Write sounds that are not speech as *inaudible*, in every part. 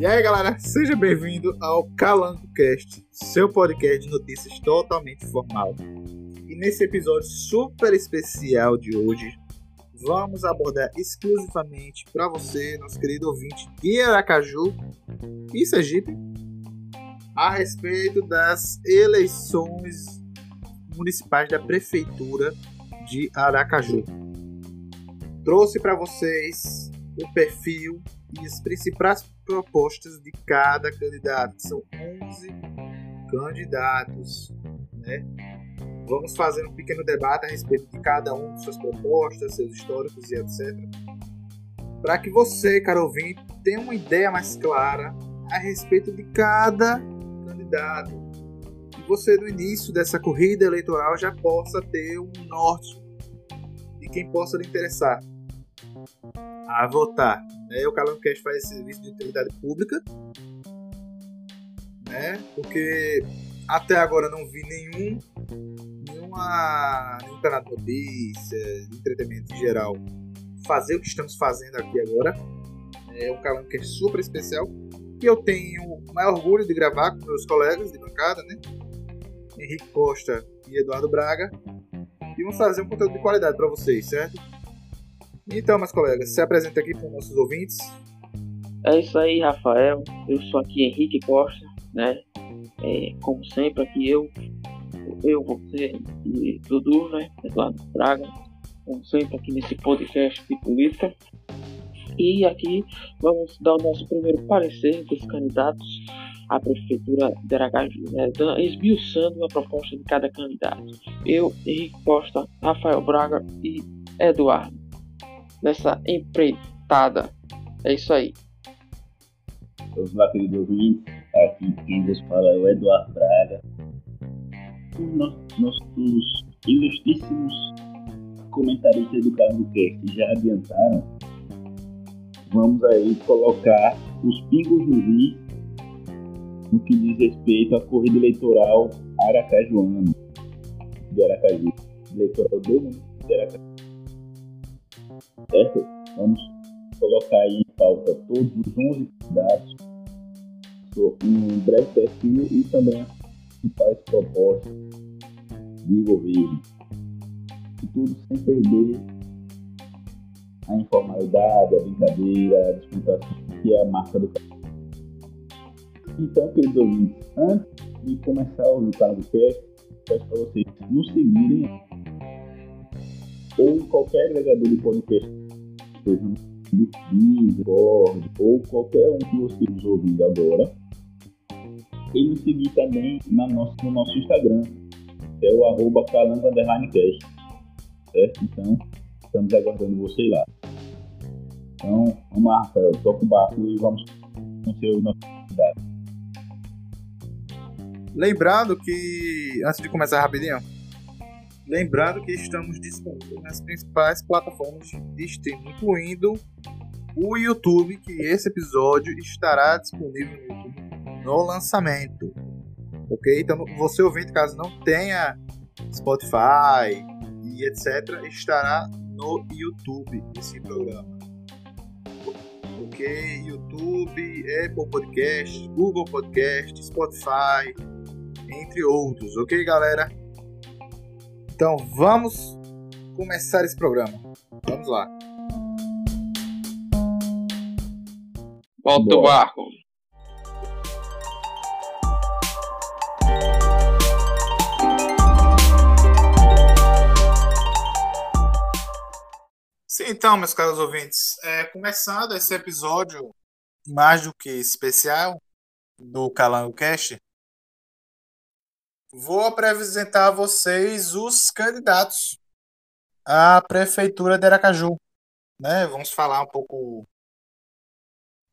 E aí, galera, seja bem-vindo ao Calango Cast, seu podcast de notícias totalmente formal. E nesse episódio super especial de hoje, vamos abordar exclusivamente para você, nosso querido ouvinte de Aracaju e Sergipe, a respeito das eleições municipais da prefeitura de Aracaju. Trouxe para vocês o perfil e as principais propostas de cada candidato. São 11 candidatos, né? Vamos fazer um pequeno debate a respeito de cada um suas propostas, seus históricos e etc. Para que você, caro ouvinte, tenha uma ideia mais clara a respeito de cada candidato. E você, no início dessa corrida eleitoral, já possa ter um norte de quem possa lhe interessar a votar. Né? O Calão Cash faz esse serviço de utilidade pública, né? porque até agora não vi nenhum, nenhuma, nenhum canal de notícias, de entretenimento em geral, fazer o que estamos fazendo aqui agora. É um Calão Cash super especial que eu tenho o maior orgulho de gravar com meus colegas de bancada, né? Henrique Costa e Eduardo Braga. E vamos fazer um conteúdo de qualidade para vocês, certo? Então, meus colegas, se apresenta aqui para os nossos ouvintes. É isso aí, Rafael. Eu sou aqui Henrique Costa, né? É, como sempre, aqui eu, eu, você e Dudu, né? Eduardo Braga, como sempre, aqui nesse podcast de política. E aqui vamos dar o nosso primeiro parecer dos candidatos à prefeitura de Aracaju, né? esmiuçando a proposta de cada candidato. Eu, Henrique Costa, Rafael Braga e Eduardo nessa empreitada. É isso aí. Vamos lá, querido ouvinte. Aqui quem vos fala é o Eduardo Braga. Nossos ilustríssimos comentaristas do Cargo Cast já adiantaram. Vamos aí colocar os pingos no i no que diz respeito à corrida eleitoral aracajuana de Aracaju. Eleitoral do município de Aracaju certo? Vamos colocar aí em pauta todos os 11 candidatos, um breve perfil e também as principais propostas de governo. E tudo sem perder a informalidade, a brincadeira, a disputação, que é a marca do. Então, queridos ouvintes, antes de começar o do cast, peço para vocês nos seguirem ou em qualquer agregador de podcast seja no YouTube, ou qualquer um que você esteja ouvindo agora. E nos seguir também na nosso, no nosso Instagram, que é o arroba calango_cast, certo? Então, estamos aguardando você lá. Então, vamos lá, Rafael, toca o barco e vamos conhecer o nosso convidado. Lembrando que, antes de começar rapidinho, Lembrando que estamos disponíveis nas principais plataformas de streaming, incluindo o YouTube, que esse episódio estará disponível no YouTube no lançamento. Ok? Então, você ouvinte, caso não tenha Spotify e etc., estará no YouTube esse programa. Ok? YouTube, Apple Podcast, Google Podcast, Spotify, entre outros. Ok, galera? Então vamos começar esse programa. Vamos lá. Volta o barco. Sim, então, meus caros ouvintes, é, começando esse episódio mais do que especial do Calango Cast, Vou apresentar a vocês os candidatos à prefeitura de Aracaju. Né? Vamos falar um pouco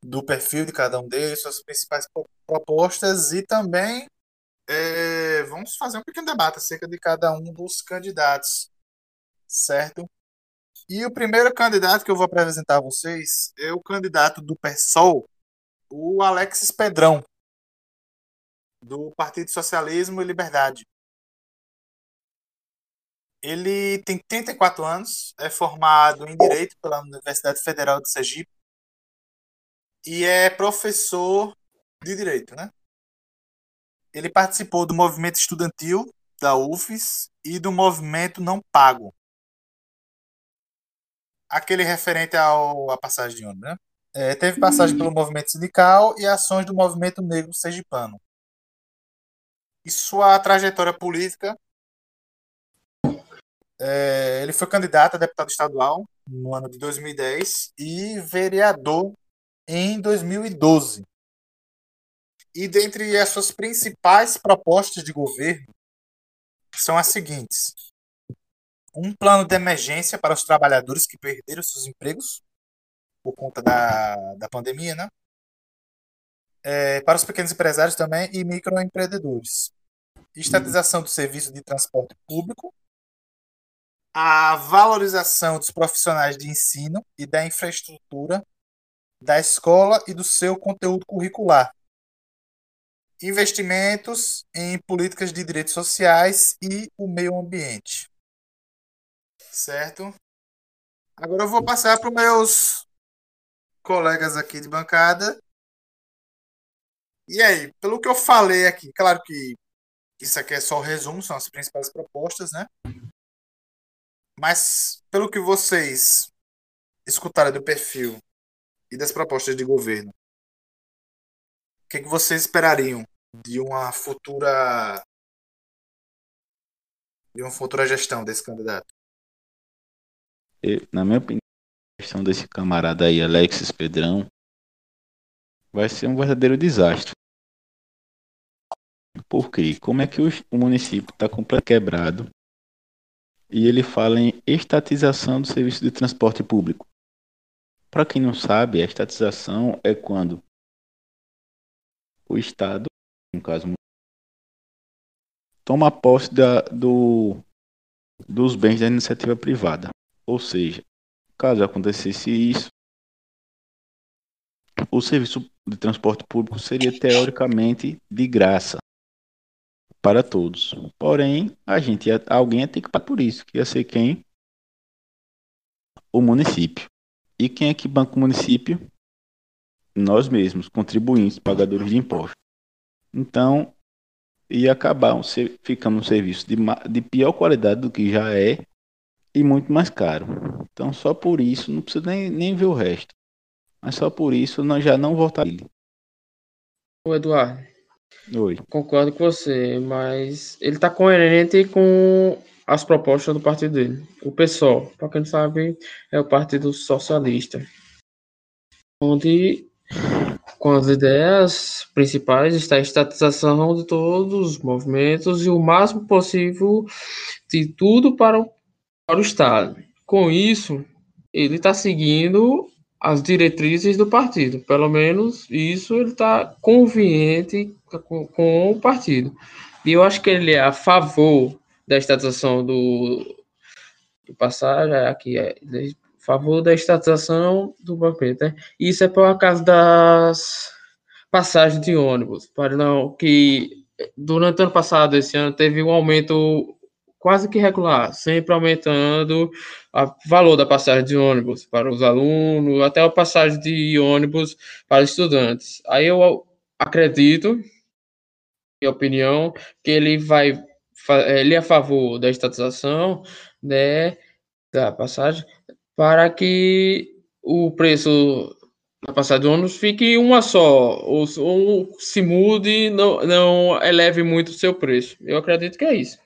do perfil de cada um deles, suas principais propostas e também é, vamos fazer um pequeno debate acerca de cada um dos candidatos, certo? E o primeiro candidato que eu vou apresentar a vocês é o candidato do PSOL, o Alexis Pedrão do Partido Socialismo e Liberdade. Ele tem 34 anos, é formado em Direito pela Universidade Federal de Sergipe e é professor de Direito, né? Ele participou do movimento estudantil da UFES e do movimento Não Pago. Aquele referente ao, à passagem de ônibus, né? É, teve passagem pelo movimento sindical e ações do movimento negro sergipano. E sua trajetória política é, ele foi candidato a deputado estadual no ano de 2010 e vereador em 2012. E dentre as suas principais propostas de governo são as seguintes: um plano de emergência para os trabalhadores que perderam seus empregos por conta da, da pandemia, né? É, para os pequenos empresários também e microempreendedores. Estatização do serviço de transporte público a valorização dos profissionais de ensino e da infraestrutura da escola e do seu conteúdo curricular. Investimentos em políticas de direitos sociais e o meio ambiente. Certo? Agora eu vou passar para os meus colegas aqui de bancada. E aí, pelo que eu falei aqui, claro que isso aqui é só o resumo, são as principais propostas, né? Mas, pelo que vocês escutaram do perfil e das propostas de governo, o que, que vocês esperariam de uma futura de uma futura gestão desse candidato? na minha opinião, a gestão desse camarada aí, Alexis Pedrão, vai ser um verdadeiro desastre. Por quê? Como é que o município está completamente quebrado? e ele fala em estatização do serviço de transporte público. Para quem não sabe, a estatização é quando o Estado, no caso, toma posse da, do, dos bens da iniciativa privada. Ou seja, caso acontecesse isso, o serviço de transporte público seria teoricamente de graça para todos. Porém, a gente alguém ter que pagar por isso, que ia ser quem? O município. E quem é que banca o município? Nós mesmos, contribuintes, pagadores de impostos. Então, ia acabar ficando um serviço de, de pior qualidade do que já é e muito mais caro. Então, só por isso, não precisa nem, nem ver o resto. Mas só por isso nós já não voltaríamos. O Eduardo, Oi. Concordo com você, mas ele está coerente com as propostas do partido dele. O PSOL, para quem não sabe, é o Partido Socialista. Onde, com as ideias principais, está a estatização de todos os movimentos e o máximo possível de tudo para o, para o Estado. Com isso, ele está seguindo as diretrizes do partido. Pelo menos isso ele está conveniente com, com, o partido. E eu acho que ele é a favor da estatização do, do passagem, aqui é a favor da estatização do Banco né? Isso é por causa das passagens de ônibus, para não que durante o ano passado, esse ano, teve um aumento quase que regular, sempre aumentando o valor da passagem de ônibus para os alunos, até a passagem de ônibus para estudantes. Aí eu acredito, minha opinião, que ele vai ele é a favor da estatização, né, da passagem, para que o preço da passagem de ônibus fique uma só, ou, ou se mude, não, não eleve muito o seu preço. Eu acredito que é isso.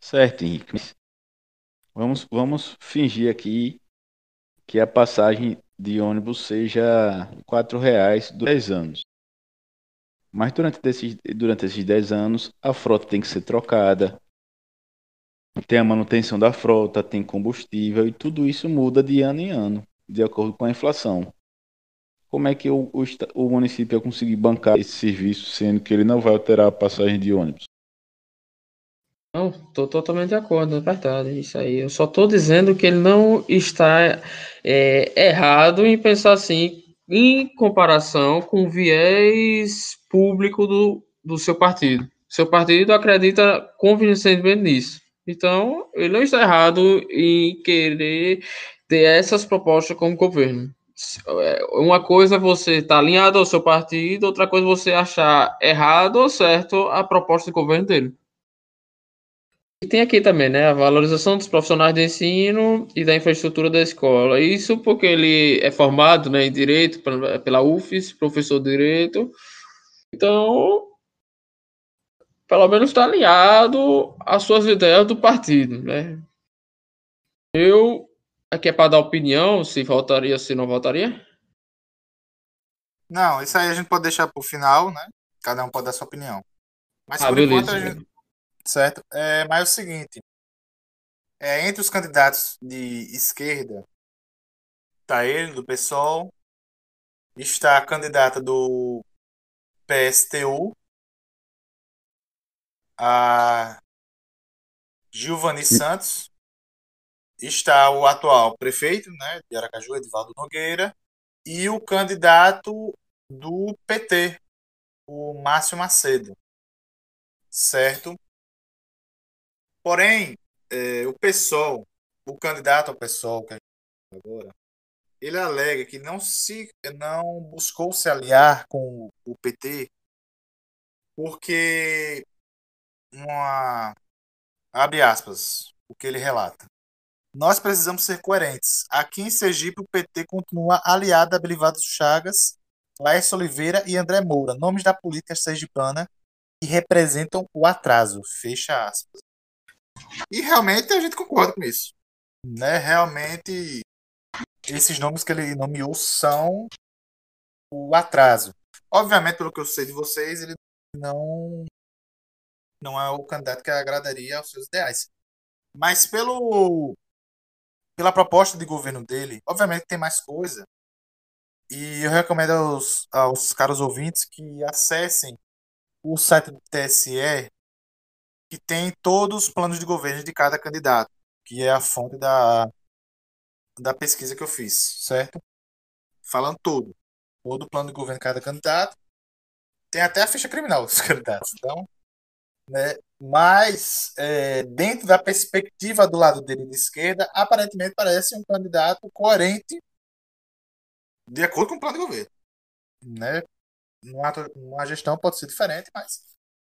Certo, Henrique. Vamos, vamos fingir aqui que a passagem de ônibus seja R$ reais durante 10 anos. Mas durante esses, durante esses 10 anos, a frota tem que ser trocada, tem a manutenção da frota, tem combustível e tudo isso muda de ano em ano, de acordo com a inflação. Como é que o, o, o município vai conseguir bancar esse serviço, sendo que ele não vai alterar a passagem de ônibus? Não, tô totalmente de acordo, é verdade, isso aí. Eu só tô dizendo que ele não está é, errado em pensar assim, em comparação com o viés público do, do seu partido. seu partido acredita convincentemente nisso. Então, ele não está errado em querer ter essas propostas como governo. É, uma coisa é você estar tá alinhado ao seu partido, outra coisa é você achar errado ou certo a proposta de governo dele. E tem aqui também, né, a valorização dos profissionais de ensino e da infraestrutura da escola. Isso porque ele é formado, né, em direito pela UFES, professor de direito. Então, pelo menos está alinhado às suas ideias do partido, né? Eu aqui é para dar opinião, se votaria, se não votaria. Não, isso aí a gente pode deixar para o final, né? Cada um pode dar sua opinião. Mas ah, por beleza, enquanto a gente, certo? É, mas é o seguinte, é, entre os candidatos de esquerda, está ele, do PSOL, está a candidata do PSTU, a Gilvani Santos, está o atual prefeito né, de Aracaju, Edivaldo Nogueira, e o candidato do PT, o Márcio Macedo. Certo? Porém, é, o PSOL, o candidato ao PSOL, que agora, ele alega que não se não buscou se aliar com o PT porque uma abre aspas o que ele relata. Nós precisamos ser coerentes. Aqui em Sergipe, o PT continua aliado a Belivaldo Chagas, Laércio Oliveira e André Moura, nomes da política sergipana que representam o atraso. Fecha aspas. E realmente a gente concorda com isso. Né? Realmente, esses nomes que ele nomeou são o atraso. Obviamente, pelo que eu sei de vocês, ele não não é o candidato que agradaria aos seus ideais. Mas pelo pela proposta de governo dele, obviamente tem mais coisa. E eu recomendo aos, aos caros ouvintes que acessem o site do TSE que tem todos os planos de governo de cada candidato, que é a fonte da, da pesquisa que eu fiz, certo? Falando tudo. Todo o plano de governo de cada candidato. Tem até a ficha criminal dos *laughs* candidatos. Então, né? Mas, é, dentro da perspectiva do lado dele de esquerda, aparentemente parece um candidato coerente de acordo com o plano de governo. Né? Uma, uma gestão pode ser diferente, mas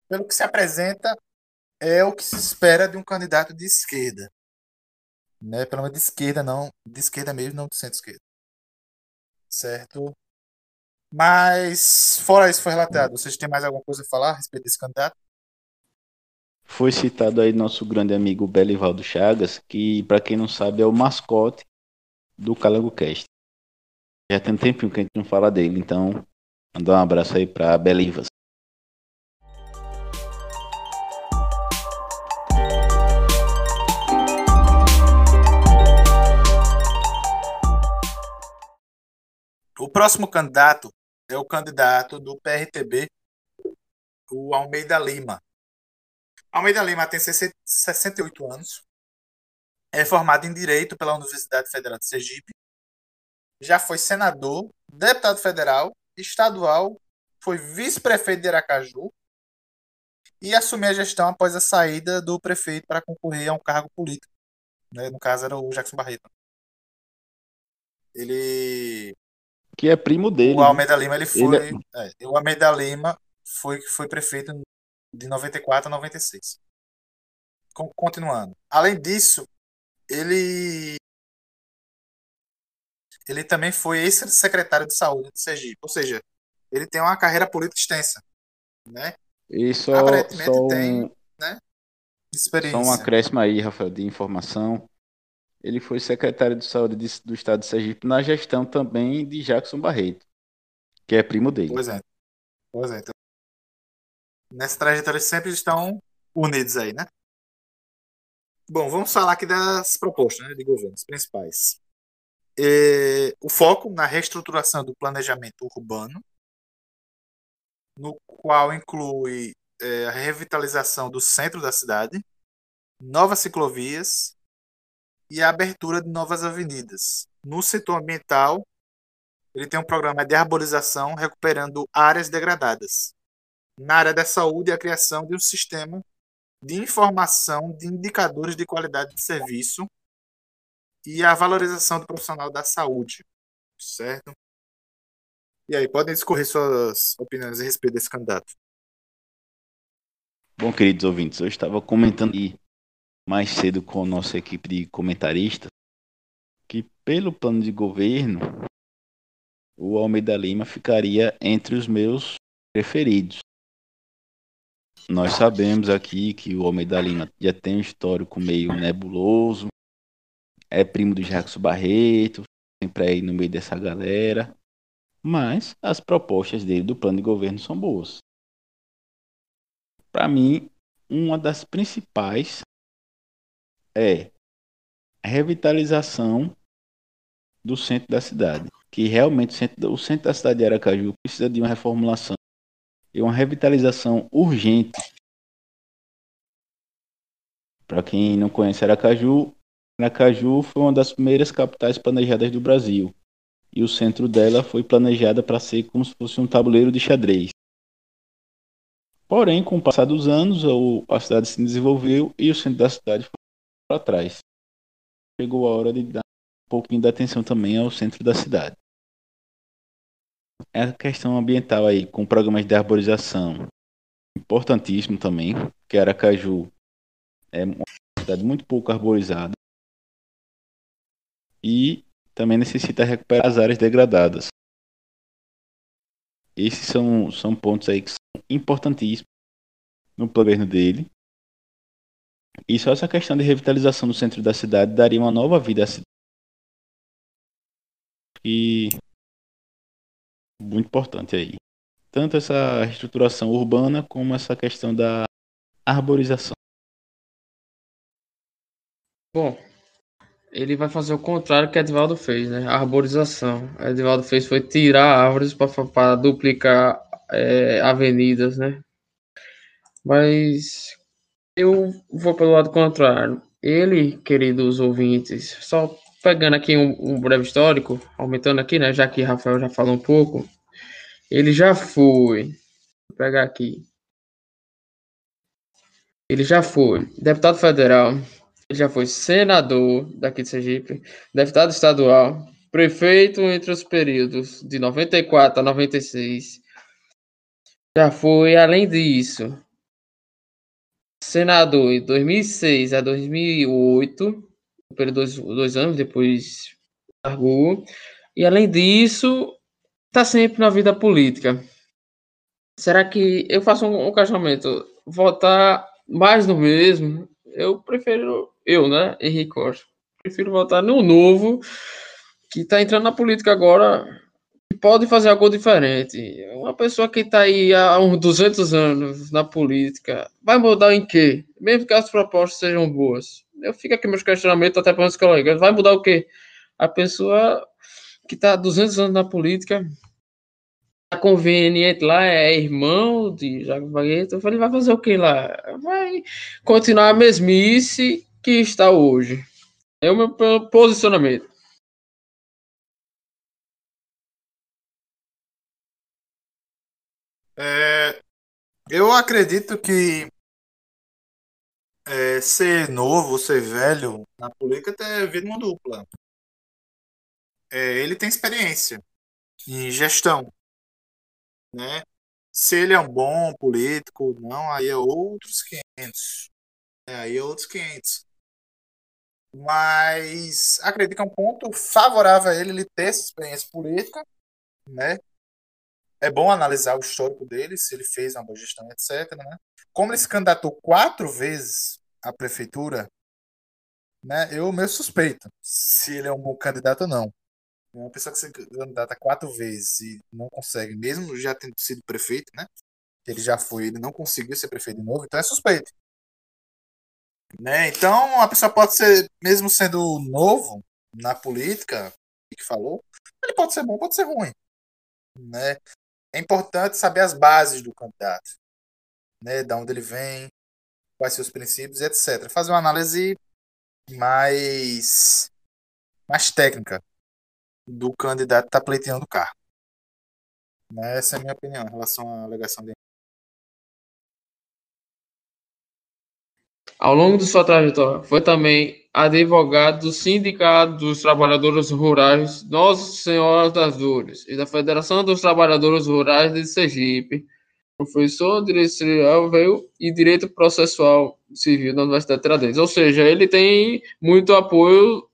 pelo que se apresenta, é o que se espera de um candidato de esquerda. Né? Pelo menos de esquerda, não. De esquerda mesmo, não de centro-esquerda. Certo? Mas, fora isso foi relatado, vocês têm mais alguma coisa a falar a respeito desse candidato? Foi citado aí nosso grande amigo Belivaldo Chagas, que, para quem não sabe, é o mascote do Calango Cast. Já tem um tempinho que a gente não fala dele, então mandar um abraço aí para Belivas. O próximo candidato é o candidato do PRTB, o Almeida Lima. Almeida Lima tem 68 anos, é formado em Direito pela Universidade Federal de Sergipe, já foi senador, deputado federal, estadual, foi vice-prefeito de Aracaju e assumiu a gestão após a saída do prefeito para concorrer a um cargo político. Né? No caso, era o Jackson Barreto. Ele que é primo dele. O né? Almeida Lima, ele foi. Ele é... É, o Almeida Lima foi, foi prefeito de 94 a 96. Continuando. Além disso, ele. Ele também foi ex-secretário de saúde de Sergipe. Ou seja, ele tem uma carreira política extensa. Né? E só, Aparentemente só um, tem né, experiência. Só um acréscimo aí, Rafael, de informação ele foi secretário de saúde de, do estado de Sergipe na gestão também de Jackson Barreto, que é primo dele. Pois é. Pois é. Então, nessa trajetória sempre estão unidos aí, né? Bom, vamos falar aqui das propostas né, de governos principais. É, o foco na reestruturação do planejamento urbano, no qual inclui é, a revitalização do centro da cidade, novas ciclovias, e a abertura de novas avenidas. No setor ambiental, ele tem um programa de arborização recuperando áreas degradadas. na área da saúde e a criação de um sistema de informação de indicadores de qualidade de serviço e a valorização do profissional da saúde, certo? E aí, podem discorrer suas opiniões a respeito desse candidato. Bom, queridos ouvintes, eu estava comentando aí mais cedo com a nossa equipe de comentaristas que, pelo plano de governo, o Almeida Lima ficaria entre os meus preferidos. Nós sabemos aqui que o Almeida Lima já tem um histórico meio nebuloso, é primo do Jackson Barreto, sempre aí no meio dessa galera. Mas as propostas dele do plano de governo são boas. Para mim, uma das principais é a revitalização do centro da cidade. Que realmente o centro, o centro da cidade de Aracaju precisa de uma reformulação e uma revitalização urgente. Para quem não conhece Aracaju, Aracaju foi uma das primeiras capitais planejadas do Brasil. E o centro dela foi planejada para ser como se fosse um tabuleiro de xadrez. Porém, com o passar dos anos, a cidade se desenvolveu e o centro da cidade para trás. Chegou a hora de dar um pouquinho de atenção também ao centro da cidade. É a questão ambiental aí, com programas de arborização, importantíssimo também, que Aracaju é uma cidade muito pouco arborizada e também necessita recuperar as áreas degradadas. Esses são, são pontos aí que são importantíssimos no governo dele. E só essa questão de revitalização do centro da cidade daria uma nova vida à cidade. E muito importante aí. Tanto essa reestruturação urbana como essa questão da arborização. Bom, ele vai fazer o contrário que Edvaldo fez, né? A arborização. Edvaldo fez foi tirar árvores para duplicar é, avenidas, né? Mas eu vou pelo lado contrário. Ele, queridos ouvintes, só pegando aqui um, um, breve histórico, aumentando aqui, né? Já que Rafael já falou um pouco, ele já foi. Vou pegar aqui. Ele já foi deputado federal, ele já foi senador daqui de Sergipe, deputado estadual, prefeito entre os períodos de 94 a 96. Já foi, além disso, senador em 2006 a 2008, pelos dois, dois anos, depois largou. E além disso, está sempre na vida política. Será que eu faço um, um questionamento? Votar mais no mesmo? Eu prefiro, eu, né, Henrique Costa, prefiro votar no novo, que está entrando na política agora, pode fazer algo diferente. Uma pessoa que está aí há uns 200 anos na política, vai mudar em quê? Mesmo que as propostas sejam boas. Eu fico aqui meus questionamentos até para os colegas. Vai mudar o quê? A pessoa que está há 200 anos na política, tá conveniente lá é irmão de Jago Barreto. Eu falei, vai fazer o que lá? Vai continuar a mesmice que está hoje. É o meu posicionamento. É, eu acredito que é, ser novo, ser velho na política é vida uma dupla. É, ele tem experiência em gestão, né? Se ele é um bom político, não, aí é outros 500. É, aí é outros 500. Mas acredito que é um ponto favorável a ele, ele ter essa experiência política, né? É bom analisar o histórico dele, se ele fez uma boa gestão, etc. Né? Como ele se candidatou quatro vezes à prefeitura, né? Eu meio suspeito se ele é um bom candidato ou não. Uma pessoa que se candidata quatro vezes e não consegue, mesmo já tendo sido prefeito, né? Ele já foi, ele não conseguiu ser prefeito de novo, então é suspeito. Né? Então, a pessoa pode ser, mesmo sendo novo na política, que falou, ele pode ser bom, pode ser ruim. Né? É importante saber as bases do candidato, né? Da onde ele vem, quais seus princípios, etc. Fazer uma análise mais mais técnica do candidato que está pleiteando o cargo. Essa é a minha opinião em relação à alegação dele. Ao longo de sua trajetória, foi também advogado do Sindicato dos Trabalhadores Rurais Nossa Senhora das Dores e da Federação dos Trabalhadores Rurais de Sergipe, professor de Direito Civil e Direito Processual Civil da Universidade de Tiradentes. Ou seja, ele tem muito apoio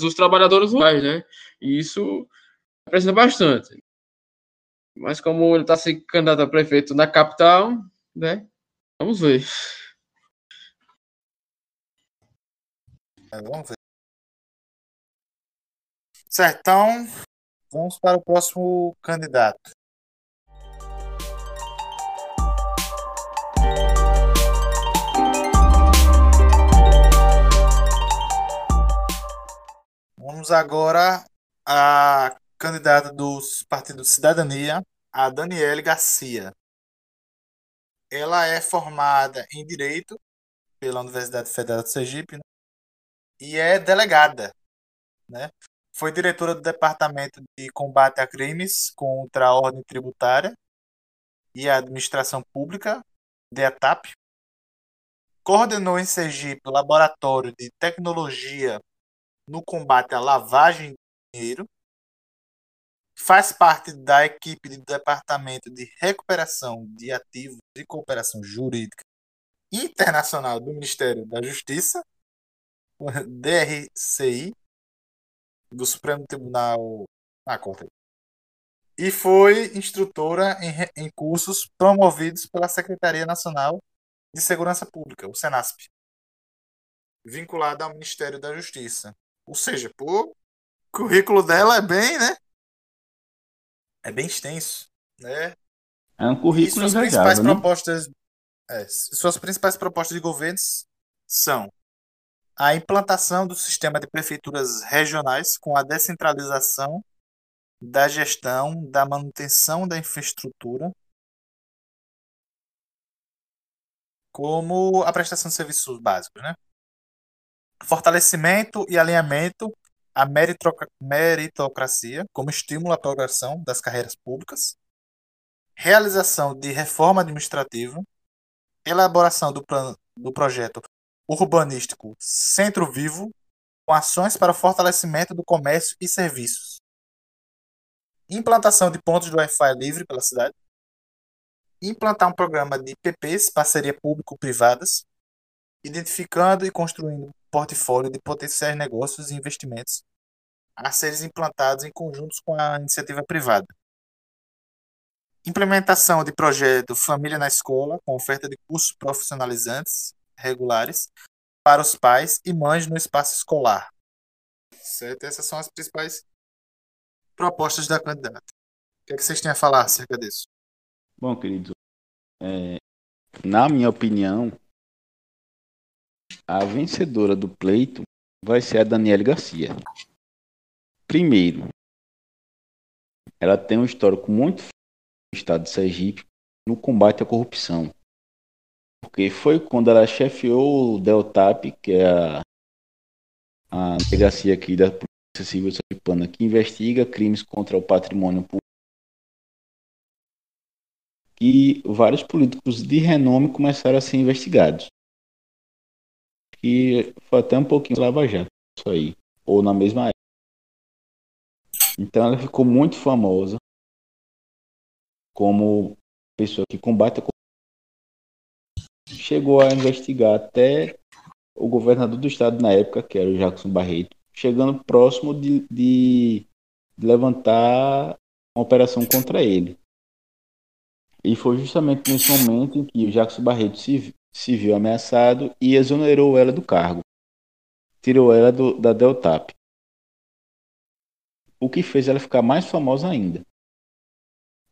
dos trabalhadores rurais, né? E isso representa bastante. Mas como ele está se candidato a prefeito na capital, né? Vamos ver. Vamos ver. Certo, então vamos para o próximo candidato. Vamos agora à candidata dos partidos Cidadania, a Daniele Garcia. Ela é formada em Direito pela Universidade Federal de Sergipe? E é delegada. Né? Foi diretora do Departamento de Combate a Crimes contra a Ordem Tributária e a Administração Pública, DETAP. Coordenou em Sergipe o Laboratório de Tecnologia no combate à lavagem de dinheiro. Faz parte da equipe do Departamento de Recuperação de Ativos e Cooperação Jurídica Internacional do Ministério da Justiça, DRCI, do Supremo Tribunal. Ah, conta aí. E foi instrutora em, em cursos promovidos pela Secretaria Nacional de Segurança Pública, o SENASP, vinculada ao Ministério da Justiça. Ou seja, pô, o currículo dela é bem, né? É bem extenso, né? É um currículo e suas principais né? propostas, é, suas principais propostas de governo são a implantação do sistema de prefeituras regionais com a descentralização da gestão, da manutenção da infraestrutura, como a prestação de serviços básicos, né? fortalecimento e alinhamento à meritocracia como estímulo à progressão das carreiras públicas, realização de reforma administrativa, elaboração do, plano, do projeto urbanístico Centro Vivo, com ações para fortalecimento do comércio e serviços, implantação de pontos de Wi-Fi livre pela cidade, implantar um programa de PPs, parceria público-privadas, identificando e construindo portfólio de potenciais negócios e investimentos a serem implantados em conjuntos com a iniciativa privada. Implementação de projeto Família na Escola, com oferta de cursos profissionalizantes regulares para os pais e mães no espaço escolar. Certo? Essas são as principais propostas da candidata. O que, é que vocês têm a falar acerca disso? Bom, querido, é, na minha opinião, a vencedora do pleito vai ser a Daniela Garcia. Primeiro, ela tem um histórico muito no estado de Sergipe no combate à corrupção. Porque foi quando ela chefiou o Deltap, que é a, a delegacia aqui da Polícia Civil Sergipana, que investiga crimes contra o patrimônio público. E vários políticos de renome começaram a ser investigados que foi até um pouquinho Lava Jato, isso aí, ou na mesma época. Então ela ficou muito famosa como pessoa que combate a chegou a investigar até o governador do estado na época, que era o Jackson Barreto, chegando próximo de, de, levantar uma operação contra ele. E foi justamente nesse momento em que o Jackson Barreto se, se viu ameaçado e exonerou ela do cargo. Tirou ela do, da Deltap. O que fez ela ficar mais famosa ainda.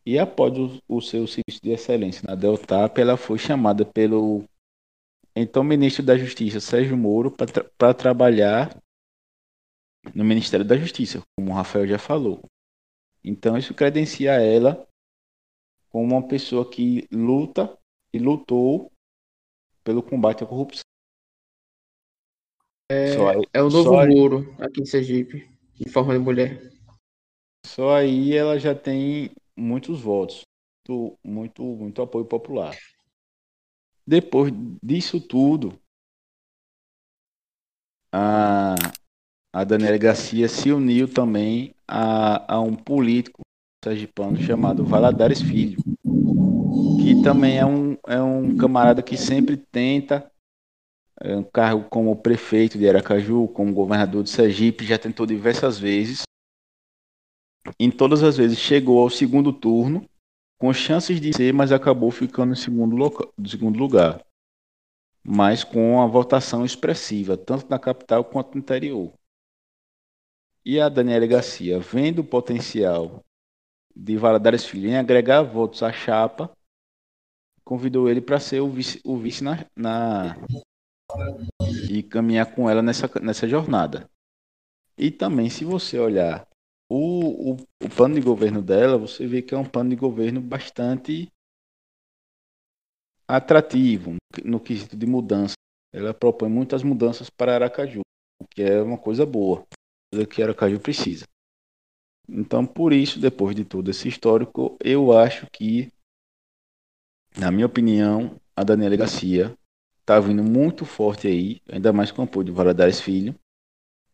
E após o, o seu serviço de excelência na Deltap, ela foi chamada pelo então ministro da Justiça, Sérgio Moro, para tra trabalhar no Ministério da Justiça, como o Rafael já falou. Então isso credencia ela como uma pessoa que luta e lutou pelo combate à corrupção. É, aí, é o novo aí, muro aqui em Sergipe, em forma de mulher. Só aí ela já tem muitos votos, muito, muito, muito apoio popular. Depois disso tudo, a, a Daniela Garcia se uniu também a, a um político sergipano chamado Valadares Filho, que também é um, é um camarada que sempre tenta é, um cargo como prefeito de Aracaju, como governador de Sergipe, já tentou diversas vezes. Em todas as vezes chegou ao segundo turno, com chances de ser, mas acabou ficando em segundo, loca, segundo lugar. Mas com a votação expressiva, tanto na capital quanto no interior. E a Daniela Garcia, vendo o potencial de Valadares Filho em agregar votos à chapa, convidou ele para ser o vice, o vice na, na, e caminhar com ela nessa, nessa jornada. E também, se você olhar o, o, o plano de governo dela, você vê que é um plano de governo bastante atrativo no, quesito de mudança. Ela propõe muitas mudanças para Aracaju, o que é uma coisa boa, coisa que Aracaju precisa. Então, por isso, depois de todo esse histórico, eu acho que, na minha opinião, a Daniela Garcia está vindo muito forte aí, ainda mais com o apoio de Valadares Filho,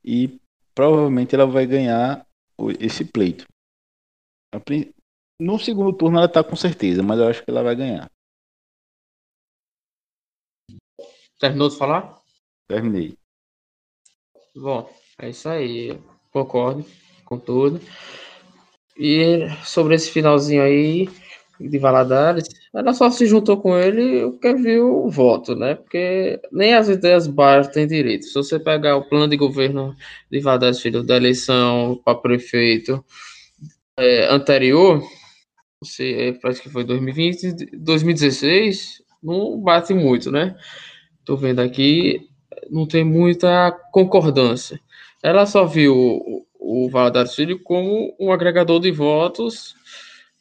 e provavelmente ela vai ganhar esse pleito. No segundo turno ela está com certeza, mas eu acho que ela vai ganhar. Terminou de falar? Terminei. Bom, é isso aí. Concordo com tudo. E sobre esse finalzinho aí de Valadares, ela só se juntou com ele porque viu o voto, né? Porque nem as ideias baixas têm direito. Se você pegar o plano de governo de Valadares Filho da eleição para prefeito é, anterior, você, é, parece que foi 2020, 2016, não bate muito, né? Tô vendo aqui, não tem muita concordância. Ela só viu o Valadares Filho como um agregador de votos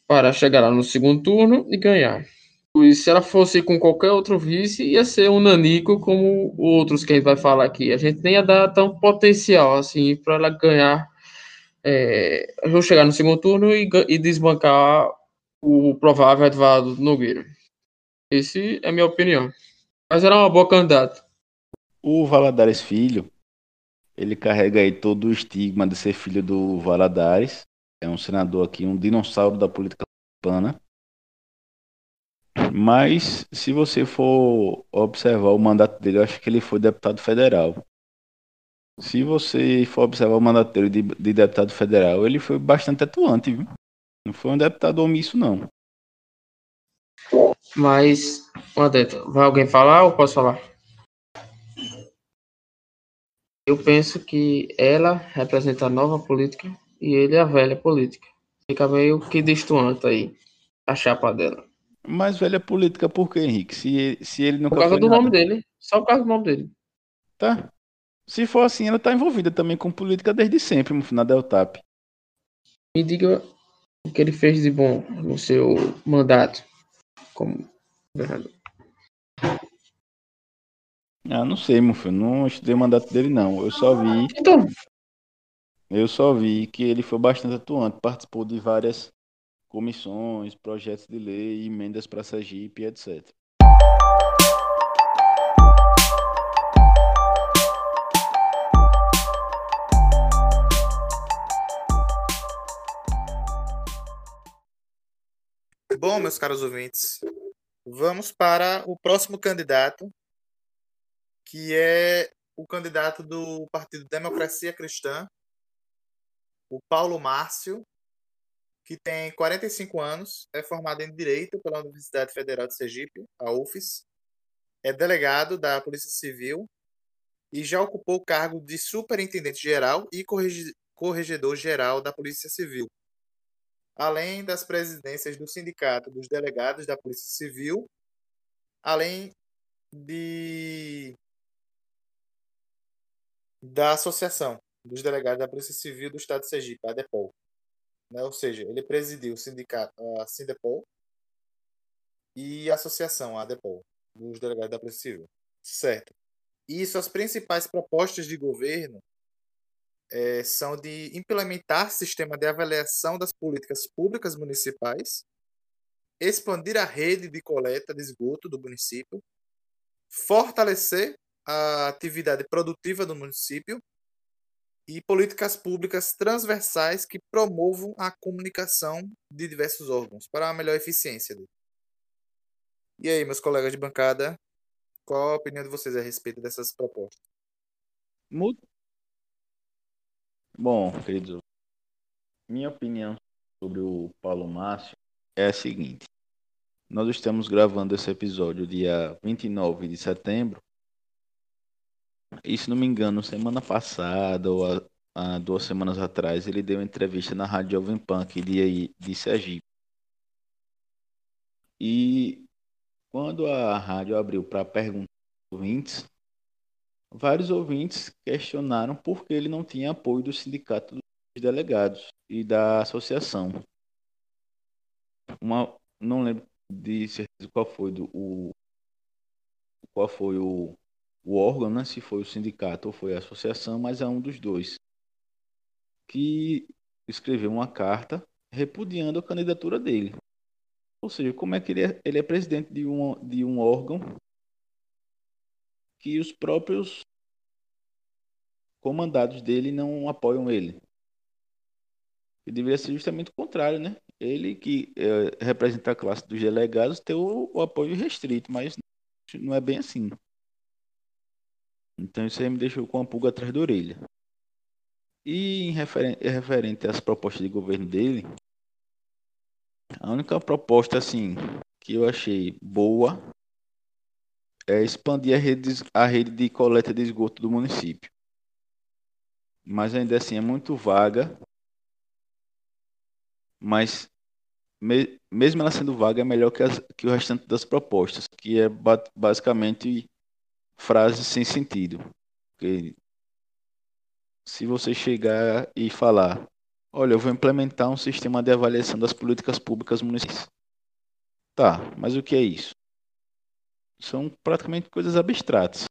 para chegar lá no segundo turno e ganhar. E se ela fosse com qualquer outro vice, ia ser um nanico como outros que a gente vai falar aqui. A gente nem ia dar tão potencial assim para ela ganhar. É, chegar no segundo turno e, e desbancar o provável Edvaldo Nogueira. Esse é a minha opinião. Mas era uma boa candidata. O Valadares Filho, ele carrega aí todo o estigma de ser filho do Valadares. É um senador aqui, um dinossauro da política hispana. Mas, se você for observar o mandato dele, eu acho que ele foi deputado federal. Se você for observar o mandato dele de, de deputado federal, ele foi bastante atuante, viu? Não foi um deputado omisso, não. Mas, Odeta, vai alguém falar ou posso falar? Eu penso que ela representa a nova política e ele a velha política. Fica meio que distante aí a chapa dela. Mas velha política por quê, Henrique? Se, se ele nunca Por causa do nada. nome dele. Só por causa do nome dele. Tá. Se for assim, ela tá envolvida também com política desde sempre, no final da UTAP. Me diga o que ele fez de bom no seu mandato como governador. Ah, não sei, meu filho. Não estudei o mandato dele, não. Eu só vi. Então. Eu só vi que ele foi bastante atuante, participou de várias comissões, projetos de lei, emendas para Sergipe, etc. Bom, meus caros ouvintes, vamos para o próximo candidato, que é o candidato do Partido Democracia Cristã, o Paulo Márcio, que tem 45 anos, é formado em Direito pela Universidade Federal de Sergipe, a UFES, é delegado da Polícia Civil e já ocupou o cargo de Superintendente Geral e Corregedor Geral da Polícia Civil, além das presidências do Sindicato dos Delegados da Polícia Civil, além de da Associação dos Delegados da Polícia Civil do Estado de Sergipe, a DEPOL. Né? Ou seja, ele presidiu o sindicato, a Sindepol, e a associação, a DEPOL, dos Delegados da Polícia Civil. Certo. E suas principais propostas de governo é, são de implementar sistema de avaliação das políticas públicas municipais, expandir a rede de coleta de esgoto do município, fortalecer a atividade produtiva do município e políticas públicas transversais que promovam a comunicação de diversos órgãos para a melhor eficiência. E aí, meus colegas de bancada, qual a opinião de vocês a respeito dessas propostas? Bom, queridos, minha opinião sobre o Paulo Márcio é a seguinte. Nós estamos gravando esse episódio dia 29 de setembro. E se não me engano, semana passada ou há, duas semanas atrás, ele deu uma entrevista na Rádio Jovem aqui de, de Sergipe. E quando a rádio abriu para perguntar aos ouvintes, vários ouvintes questionaram por que ele não tinha apoio do sindicato dos delegados e da associação. Uma, não lembro de certeza qual foi do, o qual foi o, o órgão, né? se foi o sindicato ou foi a associação, mas é um dos dois que escreveu uma carta repudiando a candidatura dele. Ou seja, como é que ele é, ele é presidente de um, de um órgão que os próprios comandados dele não apoiam ele. E deveria ser justamente o contrário, né? Ele que é, representa a classe dos delegados ter o, o, apoio restrito, mas não é bem assim. Então isso aí me deixou com a pulga atrás da orelha. E em referente, referente às propostas de governo dele, a única proposta assim que eu achei boa é expandir a rede, a rede de coleta de esgoto do município. Mas ainda assim é muito vaga. Mas me, mesmo ela sendo vaga é melhor que, as, que o restante das propostas, que é basicamente frases sem sentido. Porque se você chegar e falar Olha, eu vou implementar um sistema de avaliação das políticas públicas municipais. Tá, mas o que é isso? São praticamente coisas abstratas.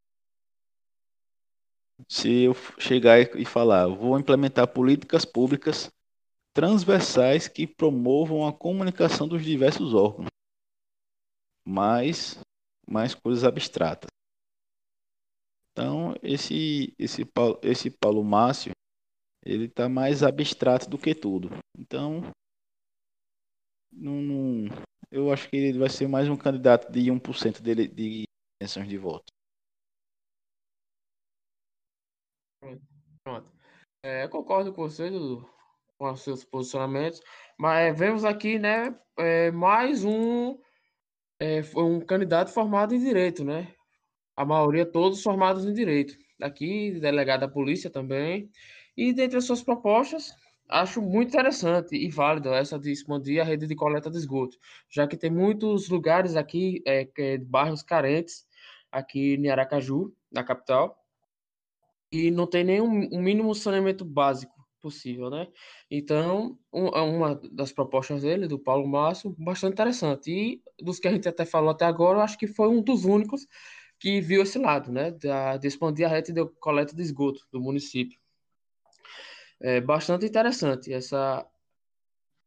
Se eu chegar e falar, vou implementar políticas públicas transversais que promovam a comunicação dos diversos órgãos, mais, mais coisas abstratas. Então, esse, esse, esse Paulo Márcio, ele está mais abstrato do que tudo. Então, não, eu acho que ele vai ser mais um candidato de 1% dele, de intenções de voto. Pronto. É, concordo com você, Dudu, com os seus posicionamentos, mas vemos aqui, né, é, mais um, é, um candidato formado em direito, né? A maioria todos formados em direito. Aqui, delegado da polícia também. E dentre as suas propostas, acho muito interessante e válido essa de expandir a rede de coleta de esgoto, já que tem muitos lugares aqui, é, é, bairros carentes, aqui em Aracaju, na capital, e não tem nenhum um mínimo saneamento básico possível, né? Então, um, é uma das propostas dele, do Paulo Márcio, bastante interessante. E dos que a gente até falou até agora, eu acho que foi um dos únicos que viu esse lado, né? Da, de expandir a rede de coleta de esgoto do município é bastante interessante essa,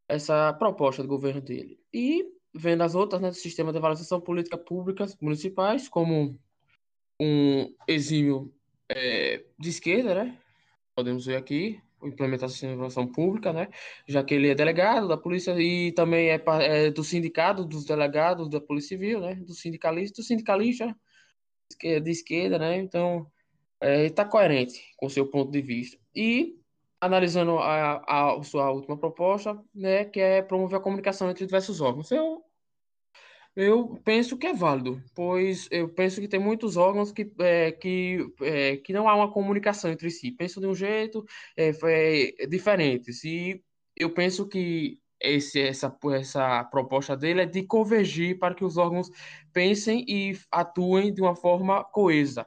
essa proposta do governo dele. E vendo as outras, né, do sistema de avaliação política públicas municipais, como um exímio é, de esquerda, né? Podemos ver aqui, implementação de avaliação pública, né? Já que ele é delegado da polícia e também é, é do sindicato dos delegados da Polícia Civil, né? Do sindicalista, do sindicalista de esquerda, né? Então, está é, coerente com seu ponto de vista. E analisando a, a, sua última proposta, né, que é promover a comunicação entre diversos órgãos. Eu, eu penso que é válido, pois eu penso que tem muitos órgãos que, é, que, é, que não há uma comunicação entre si, pensam de um jeito é, é, diferente. E eu penso que esse, essa, essa proposta dele é de convergir para que os órgãos pensem e atuem de uma forma coesa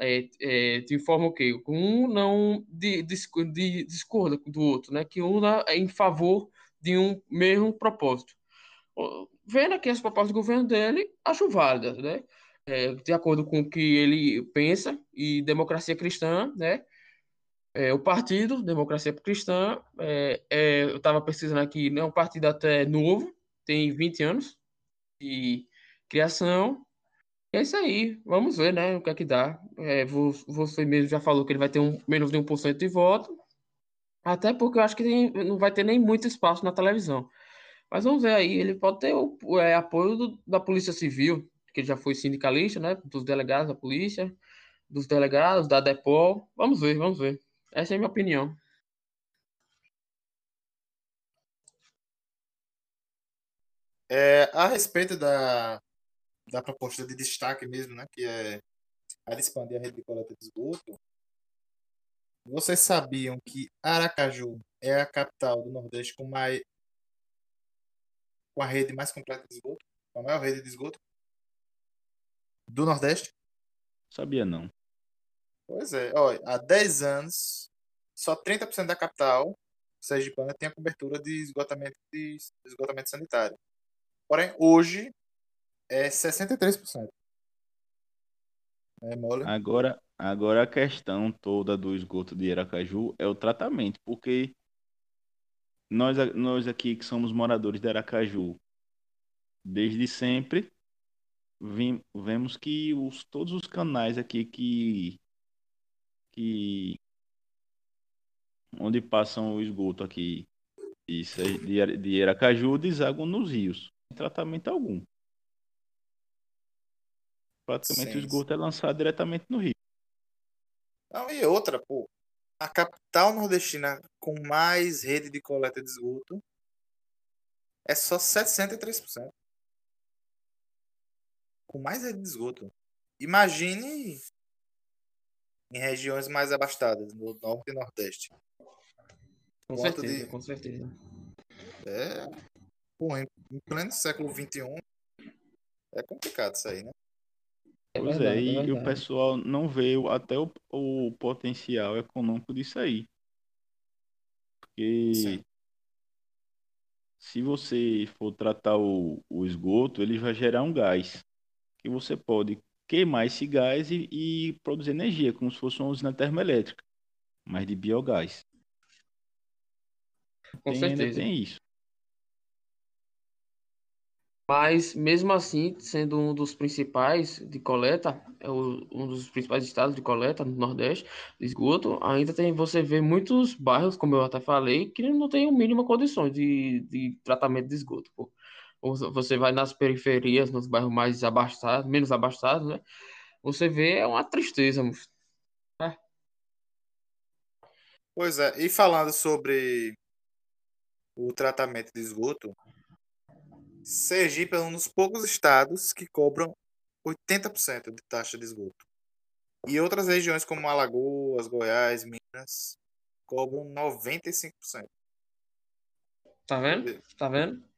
é, é, te informa o quê? Um não de, de, de, discorda do outro, né? Que um é em favor de um mesmo propósito. Vendo aqui as propostas do governo dele, acho válidas, né? É, de acordo com o que ele pensa, e democracia cristã, né? É, o partido, Democracia Cristã, é, é, eu estava pesquisando aqui, é um partido até novo, tem 20 anos de criação, É isso aí, vamos ver, né, o que é que dá. É, vo- você mesmo já falou que ele vai ter um, menos de um por cento de voto, até porque eu acho que tem- não vai ter nem muito espaço na televisão. Mas vamos ver aí, ele pode ter o é, apoio do- da Polícia Civil, que já foi sindicalista, né, dos delegados da polícia, dos delegados, da Depol. Vamos ver, vamos ver. Essa é a minha opinião. É, a respeito da, da proposta de destaque mesmo, né, que é a de expandir a rede de coleta de esgoto, vocês sabiam que Aracaju é a capital do Nordeste com, mais, com a rede mais completa de esgoto? Com a maior rede de esgoto? Do Nordeste? Sabia não. Pois é, olha, há 10 anos, só 30% da capital sergipana tem a cobertura de esgotamento, de esgotamento sanitário. Porém, hoje é 63%. É mole? Agora, agora a questão toda do esgoto de Aracaju é o tratamento, porque nós, nós aqui que somos moradores de Aracaju, desde sempre, vim- vemos que os, todos os canais aqui que, que onde passam o esgoto aqui de, de, de Aracaju desaguam nos rios, sem tratamento algum. Praticamente Sim, o esgoto é lançado diretamente no rio. Não, e outra, pô. A capital nordestina com mais rede de coleta de esgoto é só 63%. Com mais rede de esgoto. Imagine em regiões mais abastadas, no norte e nordeste. Com Quanto certeza, de- com certeza. É. Pô, em, pleno século XXI é complicado isso aí, né? É Pois verdade, é, e é o pessoal não vê até o, o potencial econômico disso aí. Porque Sim. se você for tratar o, o esgoto, ele vai gerar um gás. Que você pode queimar esse gás e, e produzir energia, como se fosse uma usina termoelétrica, mas de biogás. Com Tem, certeza. tem isso. Mas, mesmo assim, sendo um dos principais de coleta, é o- um dos principais estados de coleta no Nordeste, de esgoto, ainda tem, você vê muitos bairros, como eu até falei, que não tem o mínimo condições de, de tratamento de esgoto, pô. Você vai nas periferias, nos bairros mais abastados, menos abastados, né? Você vê, é uma tristeza, moço. Pois é, e falando sobre o tratamento de esgoto, Sergipe é um dos poucos estados que cobram 80% de taxa de esgoto. E outras regiões como Alagoas, Goiás, Minas cobram 95%. Tá vendo? Tá vendo?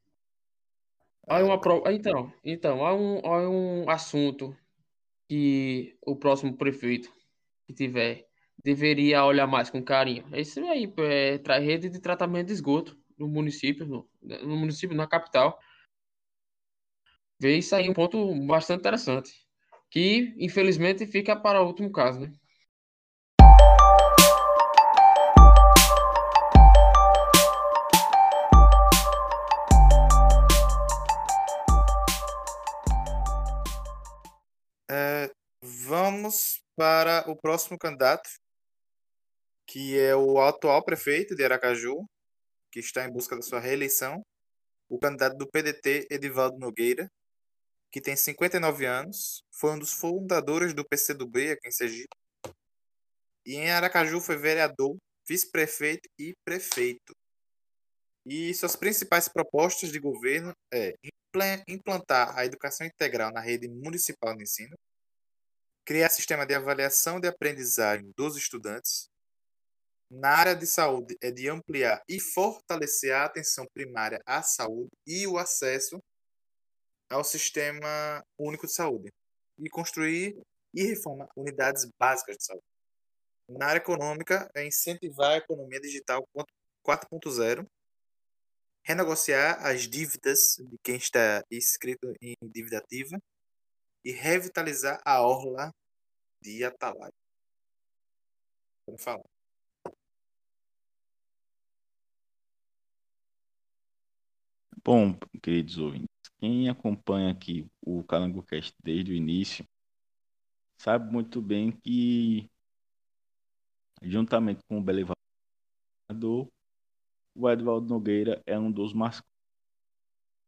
Olha uma pro... Então, então, olha um, olha um assunto que o próximo prefeito que tiver deveria olhar mais com carinho. É isso aí, é, rede de tratamento de esgoto no município, no, no município, na capital. Vê isso aí um ponto bastante interessante, que infelizmente fica para o último caso, né? Vamos para o próximo candidato, que é o atual prefeito de Aracaju, que está em busca da sua reeleição, o candidato do PDT, Edivaldo Nogueira, que tem 59 anos, foi um dos fundadores do PCdoB aqui em Sergipe, e em Aracaju foi vereador, vice-prefeito e prefeito. E suas principais propostas de governo é implantar a educação integral na rede municipal de ensino, criar sistema de avaliação de aprendizagem dos estudantes. Na área de saúde, é de ampliar e fortalecer a atenção primária à saúde e o acesso ao Sistema Único de Saúde. E construir e reformar unidades básicas de saúde. Na área econômica, é incentivar a economia digital 4.0, renegociar as dívidas de quem está inscrito em dívida ativa e revitalizar a orla de Atalaia. Vamos falar. Bom, queridos ouvintes, quem acompanha aqui o CalangoCast desde o início sabe muito bem que, juntamente com o Belivaldo, o Edvaldo Nogueira é um dos mascotes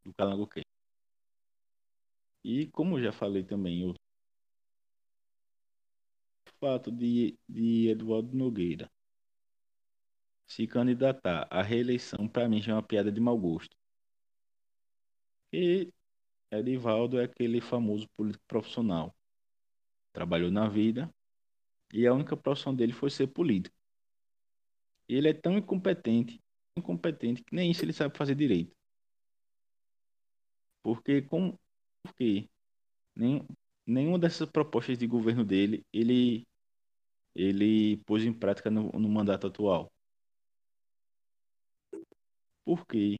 do CalangoCast. E como já falei também, o fato de, de Eduardo Nogueira se candidatar à reeleição, para mim, já é uma piada de mau gosto. E Edivaldo é aquele famoso político profissional. Trabalhou na vida e a única profissão dele foi ser político. E ele é tão incompetente, incompetente que nem isso ele sabe fazer direito. Porque com porque nem, nenhuma dessas propostas de governo dele ele ele pôs em prática no, no mandato atual. Porque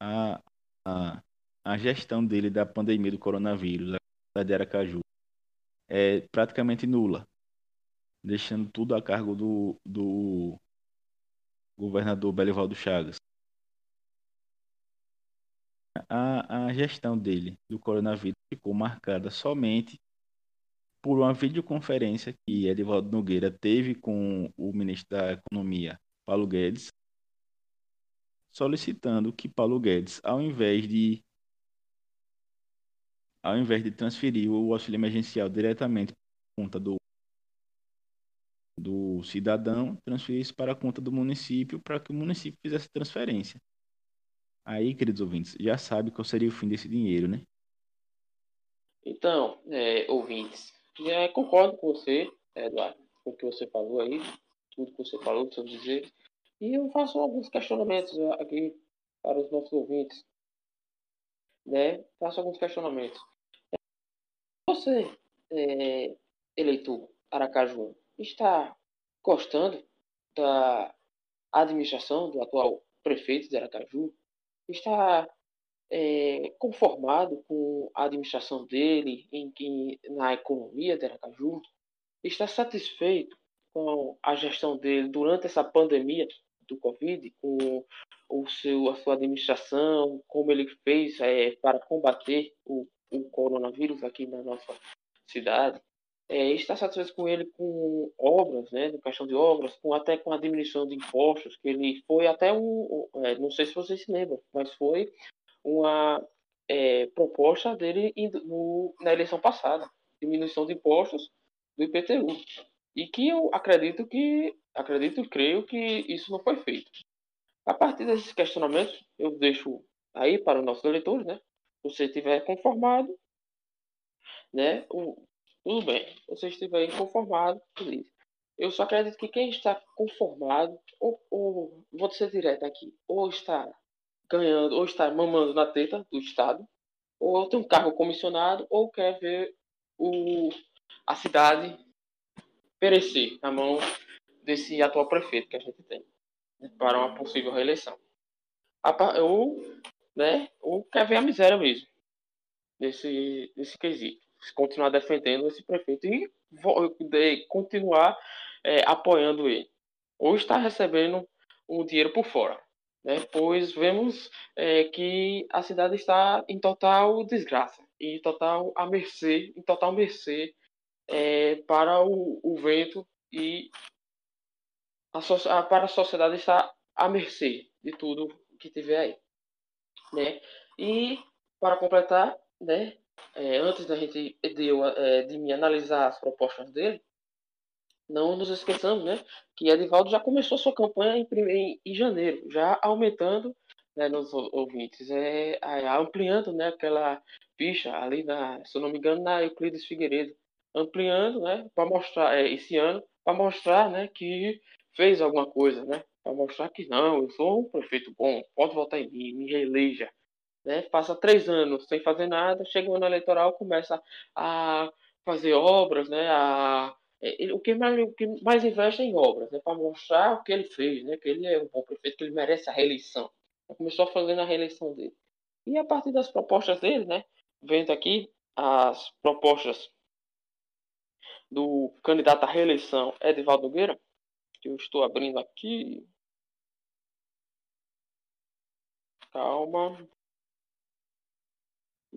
a, a, a gestão dele da pandemia do coronavírus, a de Aracaju, é praticamente nula, deixando tudo a cargo do, do governador Belivaldo Chagas. A, a gestão dele do coronavírus ficou marcada somente por uma videoconferência que Edivaldo Nogueira teve com o ministro da Economia, Paulo Guedes, solicitando que Paulo Guedes, ao invés de ao invés de transferir o auxílio emergencial diretamente para a conta do, do cidadão, transferisse para a conta do município para que o município fizesse transferência. Aí, queridos ouvintes, já sabe qual seria o fim desse dinheiro, né? Então, é, ouvintes, concordo com você, Eduardo, com o que você falou aí, tudo que você falou, que seus dizer. E eu faço alguns questionamentos aqui para os nossos ouvintes. Né? Faço alguns questionamentos. Você, é, eleitor Aracaju, está gostando da administração do atual prefeito de Aracaju? Está é, conformado com a administração dele em, em, na economia de Aracaju? Está satisfeito com a gestão dele durante essa pandemia do Covid, com o seu, a sua administração, como ele fez é, para combater o, o coronavírus aqui na nossa cidade? É, está satisfeito com ele com obras, né, de questão de obras, com até com a diminuição de impostos, que ele foi até um, é, não sei se vocês se lembram, mas foi uma é, proposta dele no, na eleição passada, diminuição de impostos do IPTU. E que eu acredito que, acredito e creio que isso não foi feito. A partir desses questionamentos, eu deixo aí para os nossos eleitores, né? Se você estiver conformado, né? O, tudo bem. Você estiver inconformado, beleza. Eu só acredito que quem está conformado, ou, ou vou ser direto aqui, ou está ganhando, ou está mamando na teta do Estado, ou tem um cargo comissionado, ou quer ver o, a cidade perecer na mão desse atual prefeito que a gente tem para uma possível reeleição. Ou, né, ou quer ver a miséria mesmo desse, desse quesito. Continuar defendendo esse prefeito e de, continuar é, apoiando ele. Ou está recebendo um dinheiro por fora né? pois vemos é, que a cidade está em total desgraça, em total a mercê, em total mercê é, para o, o, vento e a, para a sociedade está à mercê de tudo que tiver aí, né? E para completar, né? É, antes da gente de, eu, é, de me analisar as propostas dele, não nos esqueçamos, né, que Edivaldo já começou sua campanha em, em, em janeiro, já aumentando né, nos ouvintes, é, ampliando né, aquela ficha ali, na, se eu não me engano, na Euclides Figueiredo, ampliando né, para mostrar é, esse ano, para mostrar né, que fez alguma coisa, né, para mostrar que não, eu sou um prefeito bom, pode votar em mim, me reeleja. Né, passa três anos sem fazer nada, chega o ano eleitoral, começa a fazer obras, né, a o, que mais, o que mais investe é em obras, né, para mostrar o que ele fez, né, que ele é um bom prefeito, que ele merece a reeleição. Ele começou fazendo a reeleição dele. E a partir das propostas dele, né, vendo aqui as propostas do candidato à reeleição Edivaldo Nogueira, que eu estou abrindo aqui. Calma.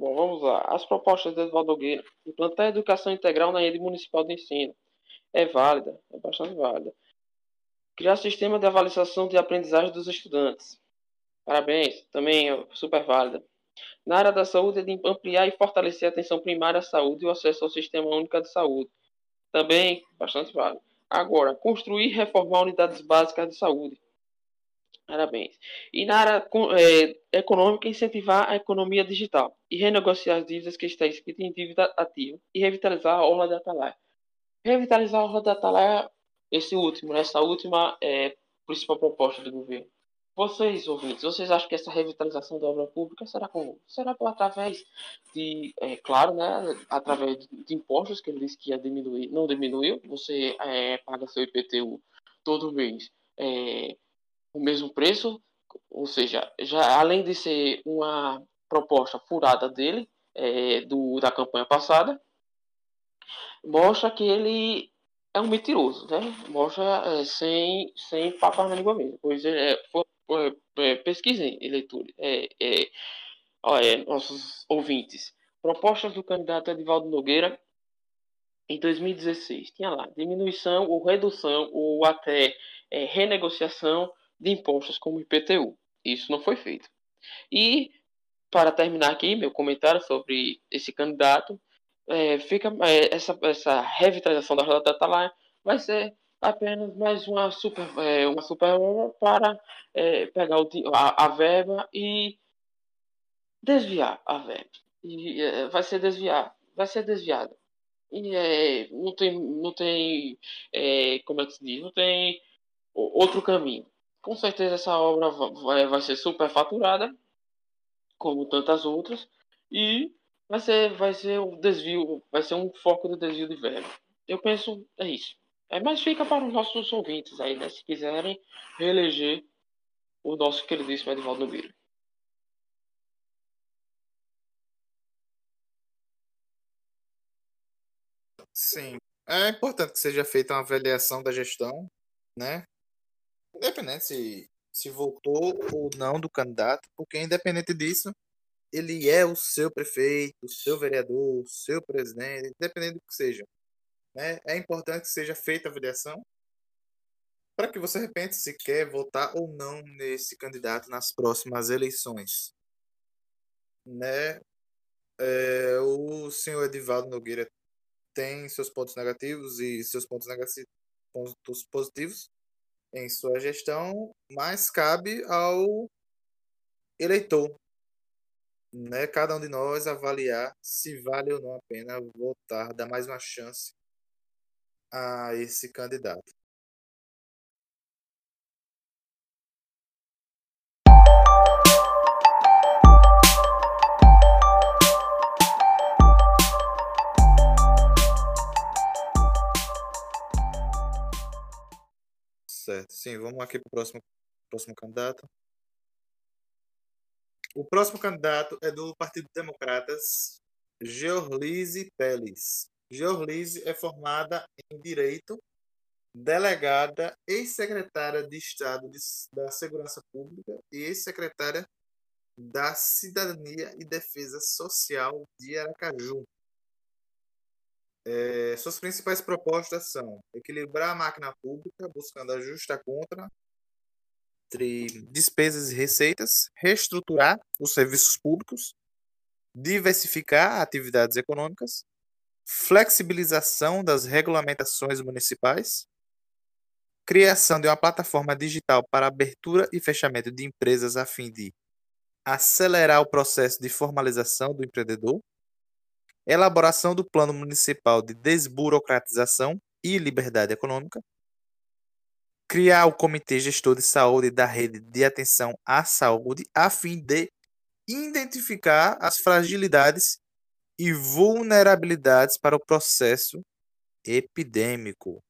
Bom, vamos lá. As propostas de Edvaldo Nogueira implantar a educação integral na rede municipal de ensino é válida, é bastante válida. Criar sistema de avaliação de aprendizagem dos estudantes. Parabéns, também é super válida. Na área da saúde, é de ampliar e fortalecer a atenção primária à saúde e o acesso ao Sistema Único de Saúde. Também bastante válido. Agora, construir e reformar unidades básicas de saúde. Parabéns. E na área é, econômica, incentivar a economia digital e renegociar as dívidas que estão escritas em dívida ativa e revitalizar a orla de Atalaia. Revitalizar a orla de Atalaia, esse último, essa última é, principal proposta do governo. Vocês, ouvintes, vocês acham que essa revitalização da obra pública será como? Será por através de, é, claro, né, através de impostos que ele disse que ia diminuir, não diminuiu, você é, paga seu IPTU todo mês é, o mesmo preço, ou seja, já além de ser uma proposta furada dele, é, do, da campanha passada, mostra que ele é um mentiroso, né? Mostra é, sem, sem papas na língua mesmo. Pois é, é, pesquisem, leitores, é, é, é, nossos ouvintes. Propostas do candidato Edivaldo Nogueira em 2016. Tinha lá diminuição ou redução ou até é, renegociação de impostos como IPTU. Isso não foi feito. E, para terminar aqui meu comentário sobre esse candidato, é, fica é, essa, essa revitalização da Rota lá vai ser apenas mais uma super, é, uma super para é, pegar o, a, a, verba e desviar a verba. E é, vai ser desviar, vai ser desviada. E é, não tem, não tem, como é que se diz, não tem outro caminho. Com certeza essa obra vai, vai ser super faturada, como tantas outras, e vai ser, vai ser um desvio, vai ser um foco do desvio de verba. Eu penso, é isso. É, mas fica para os nossos ouvintes aí, né? Se quiserem reeleger o nosso queridíssimo Edvaldo Nogueira. Sim. É importante que seja feita uma avaliação da gestão, né? Independente se, se voltou ou não do candidato, porque independente disso, ele é o seu prefeito, o seu vereador, o seu presidente, independente do que seja. Né? É importante que seja feita a avaliação para que você repente se quer votar ou não nesse candidato nas próximas eleições. Né? É, o senhor Edivaldo Nogueira tem seus pontos negativos e seus pontos, pontos positivos em sua gestão, mas cabe ao eleitor, né, cada um de nós avaliar se vale ou não a pena votar, dar mais uma chance a esse candidato. Certo, sim, vamos aqui para o próximo, próximo candidato. O próximo candidato é do Partido Democratas, Georlise Peles. Georlise é formada em Direito, delegada, ex-secretária de Estado de, da Segurança Pública e ex-secretária da Cidadania e Defesa Social de Aracaju. É, suas principais propostas são equilibrar a máquina pública, buscando a justa conta entre despesas e receitas, reestruturar os serviços públicos, diversificar atividades econômicas, flexibilização das regulamentações municipais, criação de uma plataforma digital para abertura e fechamento de empresas a fim de acelerar o processo de formalização do empreendedor, elaboração do Plano Municipal de Desburocratização e Liberdade Econômica, criar o Comitê Gestor de Saúde da Rede de Atenção à Saúde, a fim de identificar as fragilidades e vulnerabilidades para o processo epidêmico.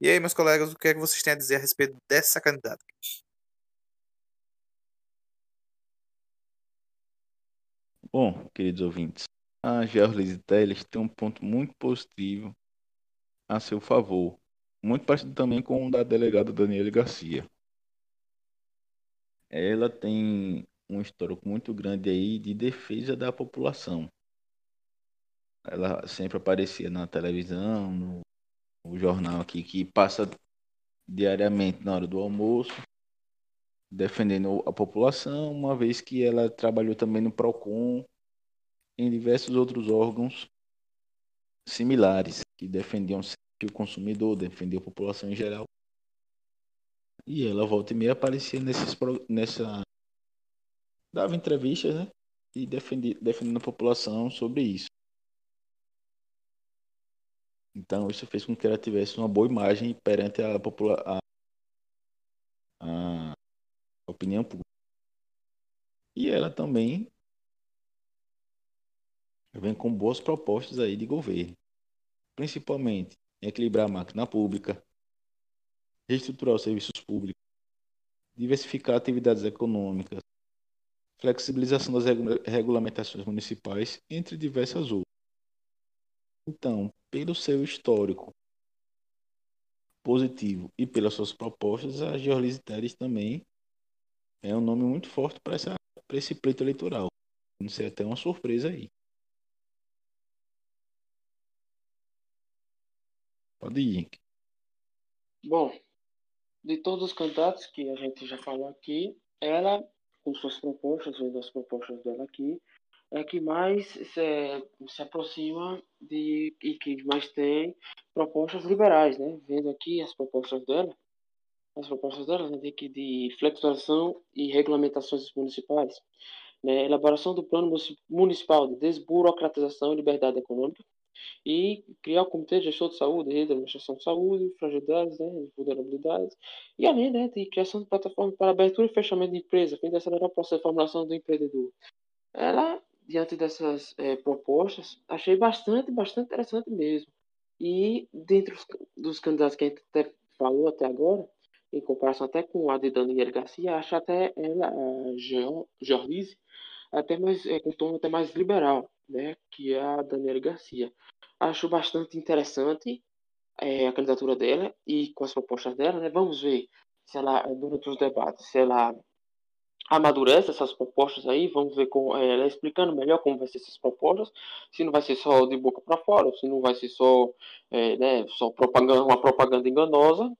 E aí, meus colegas, o que é que vocês têm a dizer a respeito dessa candidata? Bom, queridos ouvintes, a Georlise Teles tem um ponto muito positivo a seu favor, muito parecido também com o da delegada Daniela Garcia. Ela tem um histórico muito grande aí de defesa da população. Ela sempre aparecia na televisão, no, no jornal aqui que passa diariamente na hora do almoço, defendendo a população, uma vez que ela trabalhou também no Procon, em diversos outros órgãos similares que defendiam o consumidor, defendiam a população em geral. E ela volta e meia aparecia nesses nessa dava entrevistas, né? E defendi, defendendo a população sobre isso. Então isso fez com que ela tivesse uma boa imagem perante a, popula a, a opinião pública. E ela também vem com boas propostas aí de governo, principalmente equilibrar a máquina pública, reestruturar os serviços públicos, diversificar atividades econômicas, flexibilização das regulamentações municipais, entre diversas outras. Então, pelo seu histórico positivo e pelas suas propostas, a Georlise Teres também é um nome muito forte para esse pleito eleitoral. Não sei até uma surpresa aí. Pode ir. Bom, de todos os candidatos que a gente já falou aqui, ela, com suas propostas, vendo as propostas dela aqui, é que mais se, se aproxima de e que mais tem propostas liberais, né? Vendo aqui as propostas dela, as propostas dela né, de, de flexibilização e regulamentações municipais, né? elaboração do plano municipal de desburocratização e liberdade econômica, e criar o Comitê de Gestão de Saúde, rede de administração de saúde, fragilidades, né, vulnerabilidades, e além né, de criação de plataforma para abertura e fechamento de empresa, fim de acelerar o processo de formulação do empreendedor. Ela, diante dessas é, propostas, achei bastante, bastante interessante mesmo. E dentro dos candidatos que a gente até falou até agora, em comparação até com a de Daniela Garcia, acho até ela, a Jorlise, até mais, é, com um tom até mais liberal, né, que é a Daniela Garcia. Acho bastante interessante é, a candidatura dela e com as propostas dela, né, vamos ver se ela, durante os debates, se ela amadurece essas propostas aí, vamos ver com é, ela explicando melhor como vai ser essas propostas, se não vai ser só de boca para fora, se não vai ser só, é, né, só propaganda, uma propaganda enganosa,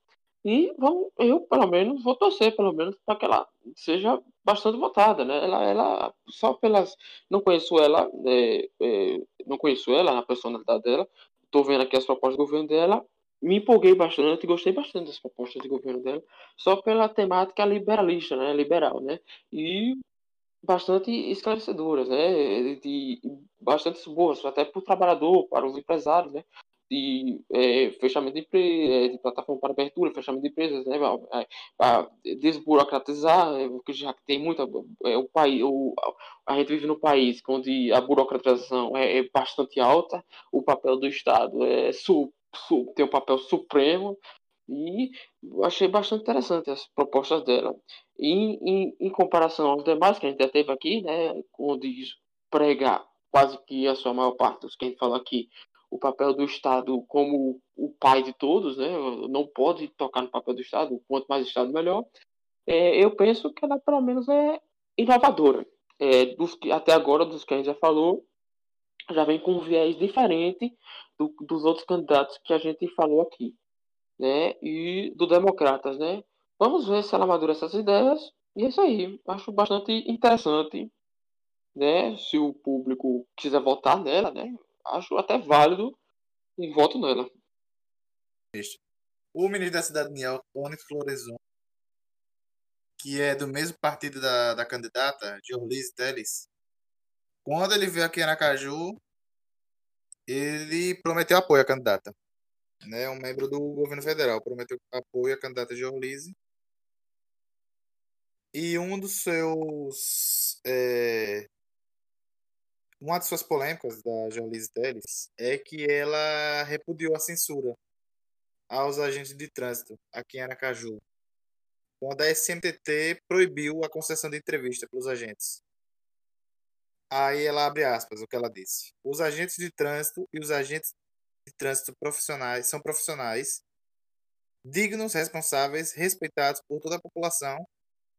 e vão, eu, pelo menos, vou torcer, pelo menos, para que ela seja bastante votada, né? Ela, ela só pelas. Não conheço ela, é, é, não conheço ela, a personalidade dela. Estou vendo aqui as propostas do governo dela. Me empolguei bastante, gostei bastante das propostas de governo dela, só pela temática liberalista, né? Liberal, né? E bastante esclarecedoras, né? De, bastante boas, até para o trabalhador, para os empresários, né? De é, fechamento de, é, de plataforma para abertura, fechamento de empresas, né, para desburocratizar, né, porque já tem muita é, o país, o, a gente vive num país onde a burocratização é, é bastante alta, o papel do Estado é su, su, tem um papel supremo e achei bastante interessante as propostas dela. E em, em comparação aos demais que a gente já teve aqui, né, onde prega quase que a sua maior parte dos que a gente falou aqui o papel do Estado como o pai de todos, né? Não pode tocar no papel do Estado, quanto mais Estado melhor. É, eu penso que ela pelo menos é inovadora. É, dos até agora, dos que a gente já falou, já vem com um viés diferente do, dos outros candidatos que a gente falou aqui, né? E do Democratas, né? Vamos ver se ela madura essas ideias. E é isso aí. Acho bastante interessante, né? Se o público quiser votar nela, né? Acho até válido e voto nela. O ministro da Cidadania, Tony Florezon, que é do mesmo partido da, da candidata, Jorlise Teles, quando ele veio aqui em Aracaju, ele prometeu apoio à candidata. Né, um membro do governo federal prometeu apoio à candidata Jorlise. E um dos seus é, uma de suas polêmicas da Joanlise Teles é que ela repudiou a censura aos agentes de trânsito aqui em Aracaju, quando a SMTT proibiu a concessão de entrevista para os agentes. Aí ela abre aspas, o que ela disse. Os agentes de trânsito e os agentes de trânsito profissionais são profissionais dignos, responsáveis, respeitados por toda a população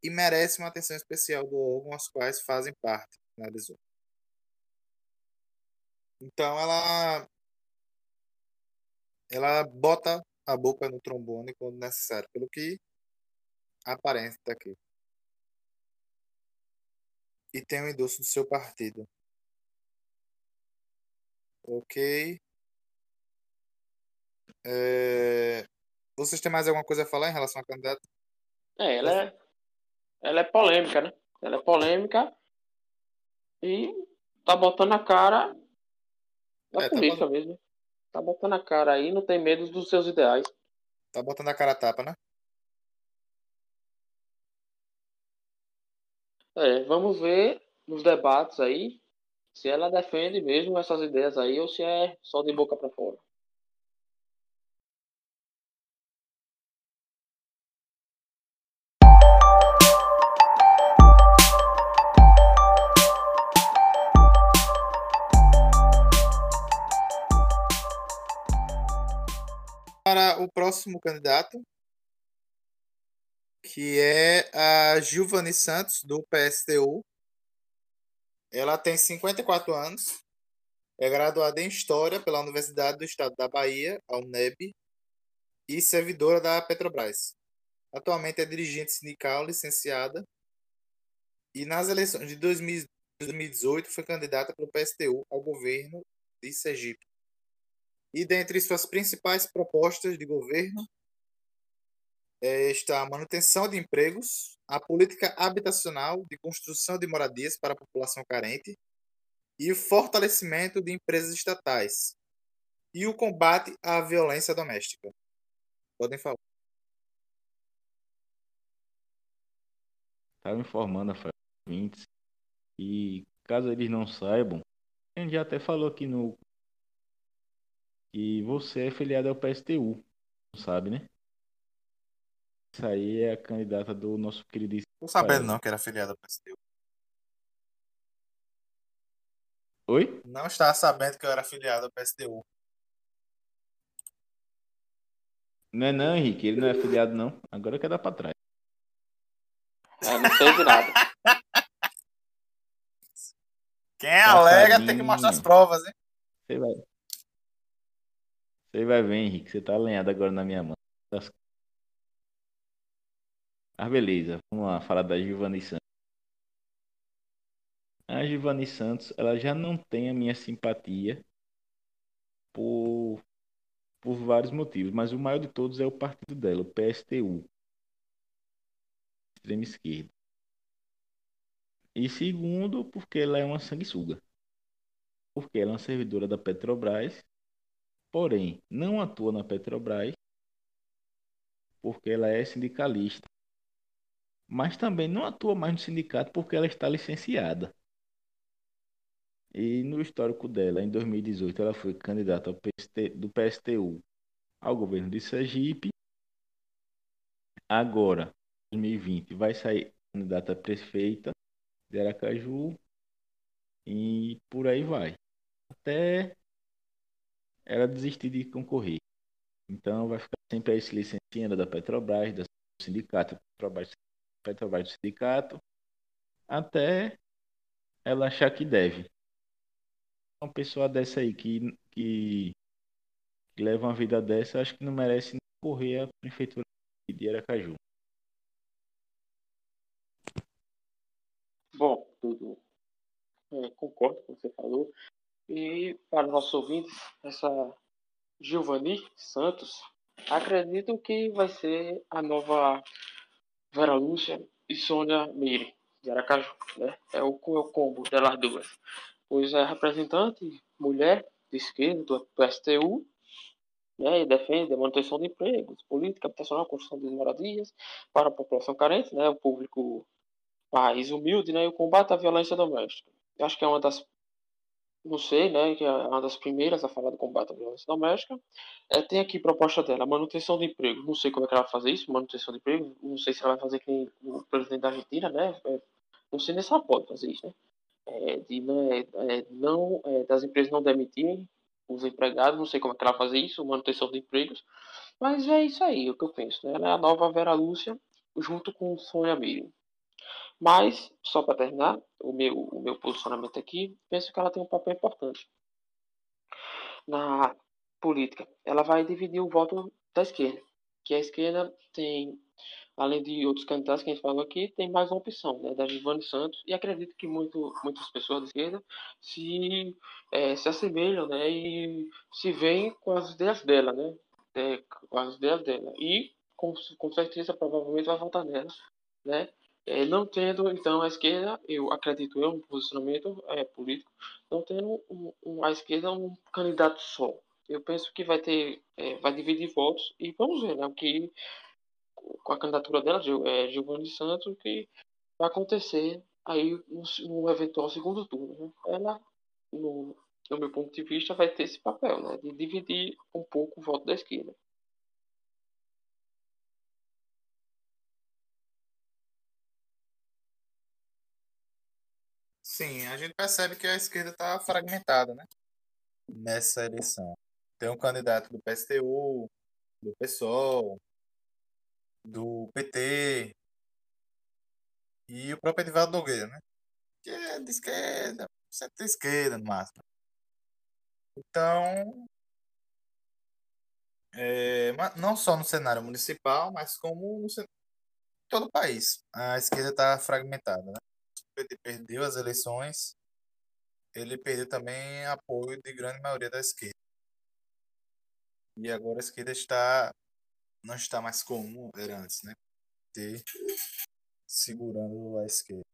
e merece uma atenção especial do órgão aos quais fazem parte, finalizou. Então ela ela bota a boca no trombone quando necessário, pelo que aparenta aqui. E tem o endosso do seu partido. Ok. É... Vocês têm mais alguma coisa a falar em relação à candidata? É, ela é, ela é polêmica, né? Ela é polêmica e tá botando a cara na é, tá política tá botando... mesmo. Tá botando a cara aí, não tem medo dos seus ideais. Tá botando a cara a tapa, né? É, vamos ver nos debates aí se ela defende mesmo essas ideias aí ou se é só de boca para fora. O próximo candidato, que é a Gilvani Santos, do PSTU. Ela tem 54 anos, é graduada em História pela Universidade do Estado da Bahia, a UNEB, e servidora da Petrobras. Atualmente é dirigente sindical, licenciada, e nas eleições de 2018 foi candidata pelo PSTU ao governo de Sergipe. E dentre suas principais propostas de governo é, está a manutenção de empregos, a política habitacional de construção de moradias para a população carente e o fortalecimento de empresas estatais e o combate à violência doméstica. Podem falar. Estava informando a ouvintes e caso eles não saibam, a gente já até falou aqui no que você é filiado ao PSTU, não sabe, né? Isso aí é a candidata do nosso queridíssimo. Não sabendo não que era filiada ao PSTU. Oi? Não estava sabendo que eu era filiado ao PSTU. Não é não, Henrique. Ele não é filiado, não. Agora quer dar pra trás. É, não sei de nada. *laughs* Quem alega tem que mostrar as provas, hein? Você vai. Você vai ver, Henrique. Você tá alinhado agora na minha mão. Mas beleza, vamos lá falar da Giovanni Santos. A Giovanni Santos, ela já não tem a minha simpatia por, por vários motivos, mas o maior de todos é o partido dela, o PSTU, extrema esquerda. E segundo, porque ela é uma sanguessuga. Porque ela é uma servidora da Petrobras, porém não atua na Petrobras, porque ela é sindicalista mas também não atua mais no sindicato porque ela está licenciada. E no histórico dela, em 2018, ela foi candidata PST, do PSTU ao governo de Sergipe. Agora, 2020, vai sair candidata prefeita de Aracaju e por aí vai. Até ela desistir de concorrer. Então vai ficar sempre aí se licenciando da Petrobras, do sindicato Petrobras Petrobras do sindicato, até ela achar que deve. Uma pessoa dessa aí que, que, que leva uma vida dessa, acho que não merece correr a prefeitura de Aracaju. Bom, tudo. É, concordo com o que você falou. E para os nossos ouvintes, essa Giovanni Santos, acredito que vai ser a nova Vera Lúcia e Sônia Meire, de Aracaju. Né? É, o, é o combo delas duas. Pois é representante mulher de esquerda do, STU né, e defende a manutenção de empregos, política habitacional, construção de moradias para a população carente, né, o público mais humilde né, e o combate à violência doméstica. Eu acho que é uma das não sei, né, que é uma das primeiras a falar do combate à violência doméstica. É, tem aqui proposta dela, manutenção de emprego. Não sei como é que ela vai fazer isso, manutenção de emprego. Não sei se ela vai fazer que o presidente da Argentina, né? É, não sei nem se ela pode fazer isso, né? É, de né, é, não, é, das empresas não demitirem os empregados. Não sei como é que ela vai fazer isso, manutenção de empregos. Mas é isso aí, o que eu penso. Né? Ela é a nova Vera Lúcia, junto com Sônia Miriam. Mas, só para terminar, o meu, o meu posicionamento aqui, penso que ela tem um papel importante na política. Ela vai dividir o voto da esquerda, que a esquerda tem, além de outros candidatos que a gente falou aqui, tem mais uma opção, né, da Giovanni Santos, e acredito que muito, muitas pessoas da esquerda se, é, se assemelham, né, e se veem com as ideias dela, né, é, com as ideias dela, e com, com certeza, provavelmente vai votar nela, né, é, não tendo, então, a esquerda, eu acredito eu, um posicionamento é, político, não tendo um, um, a esquerda um candidato só. Eu penso que vai ter, é, vai dividir votos e vamos ver, né, o que com a candidatura dela, é, Giovanni Santos, que vai acontecer aí no, no eventual segundo turno. Né? Ela, no, no meu ponto de vista, vai ter esse papel, né, de dividir um pouco o voto da esquerda. Sim, a gente percebe que a esquerda está fragmentada, né? Nessa eleição. Tem um candidato do PSTU, do PSOL, do PT e o próprio Edivaldo Nogueira, né? Que é de esquerda, centro-esquerda no máximo. Então, é, não só no cenário municipal, mas como no todo o país. A esquerda está fragmentada, né? PT perdeu as eleições, ele perdeu também apoio de grande maioria da esquerda. E agora a esquerda está não está mais como era antes, né? Ter segurando a esquerda.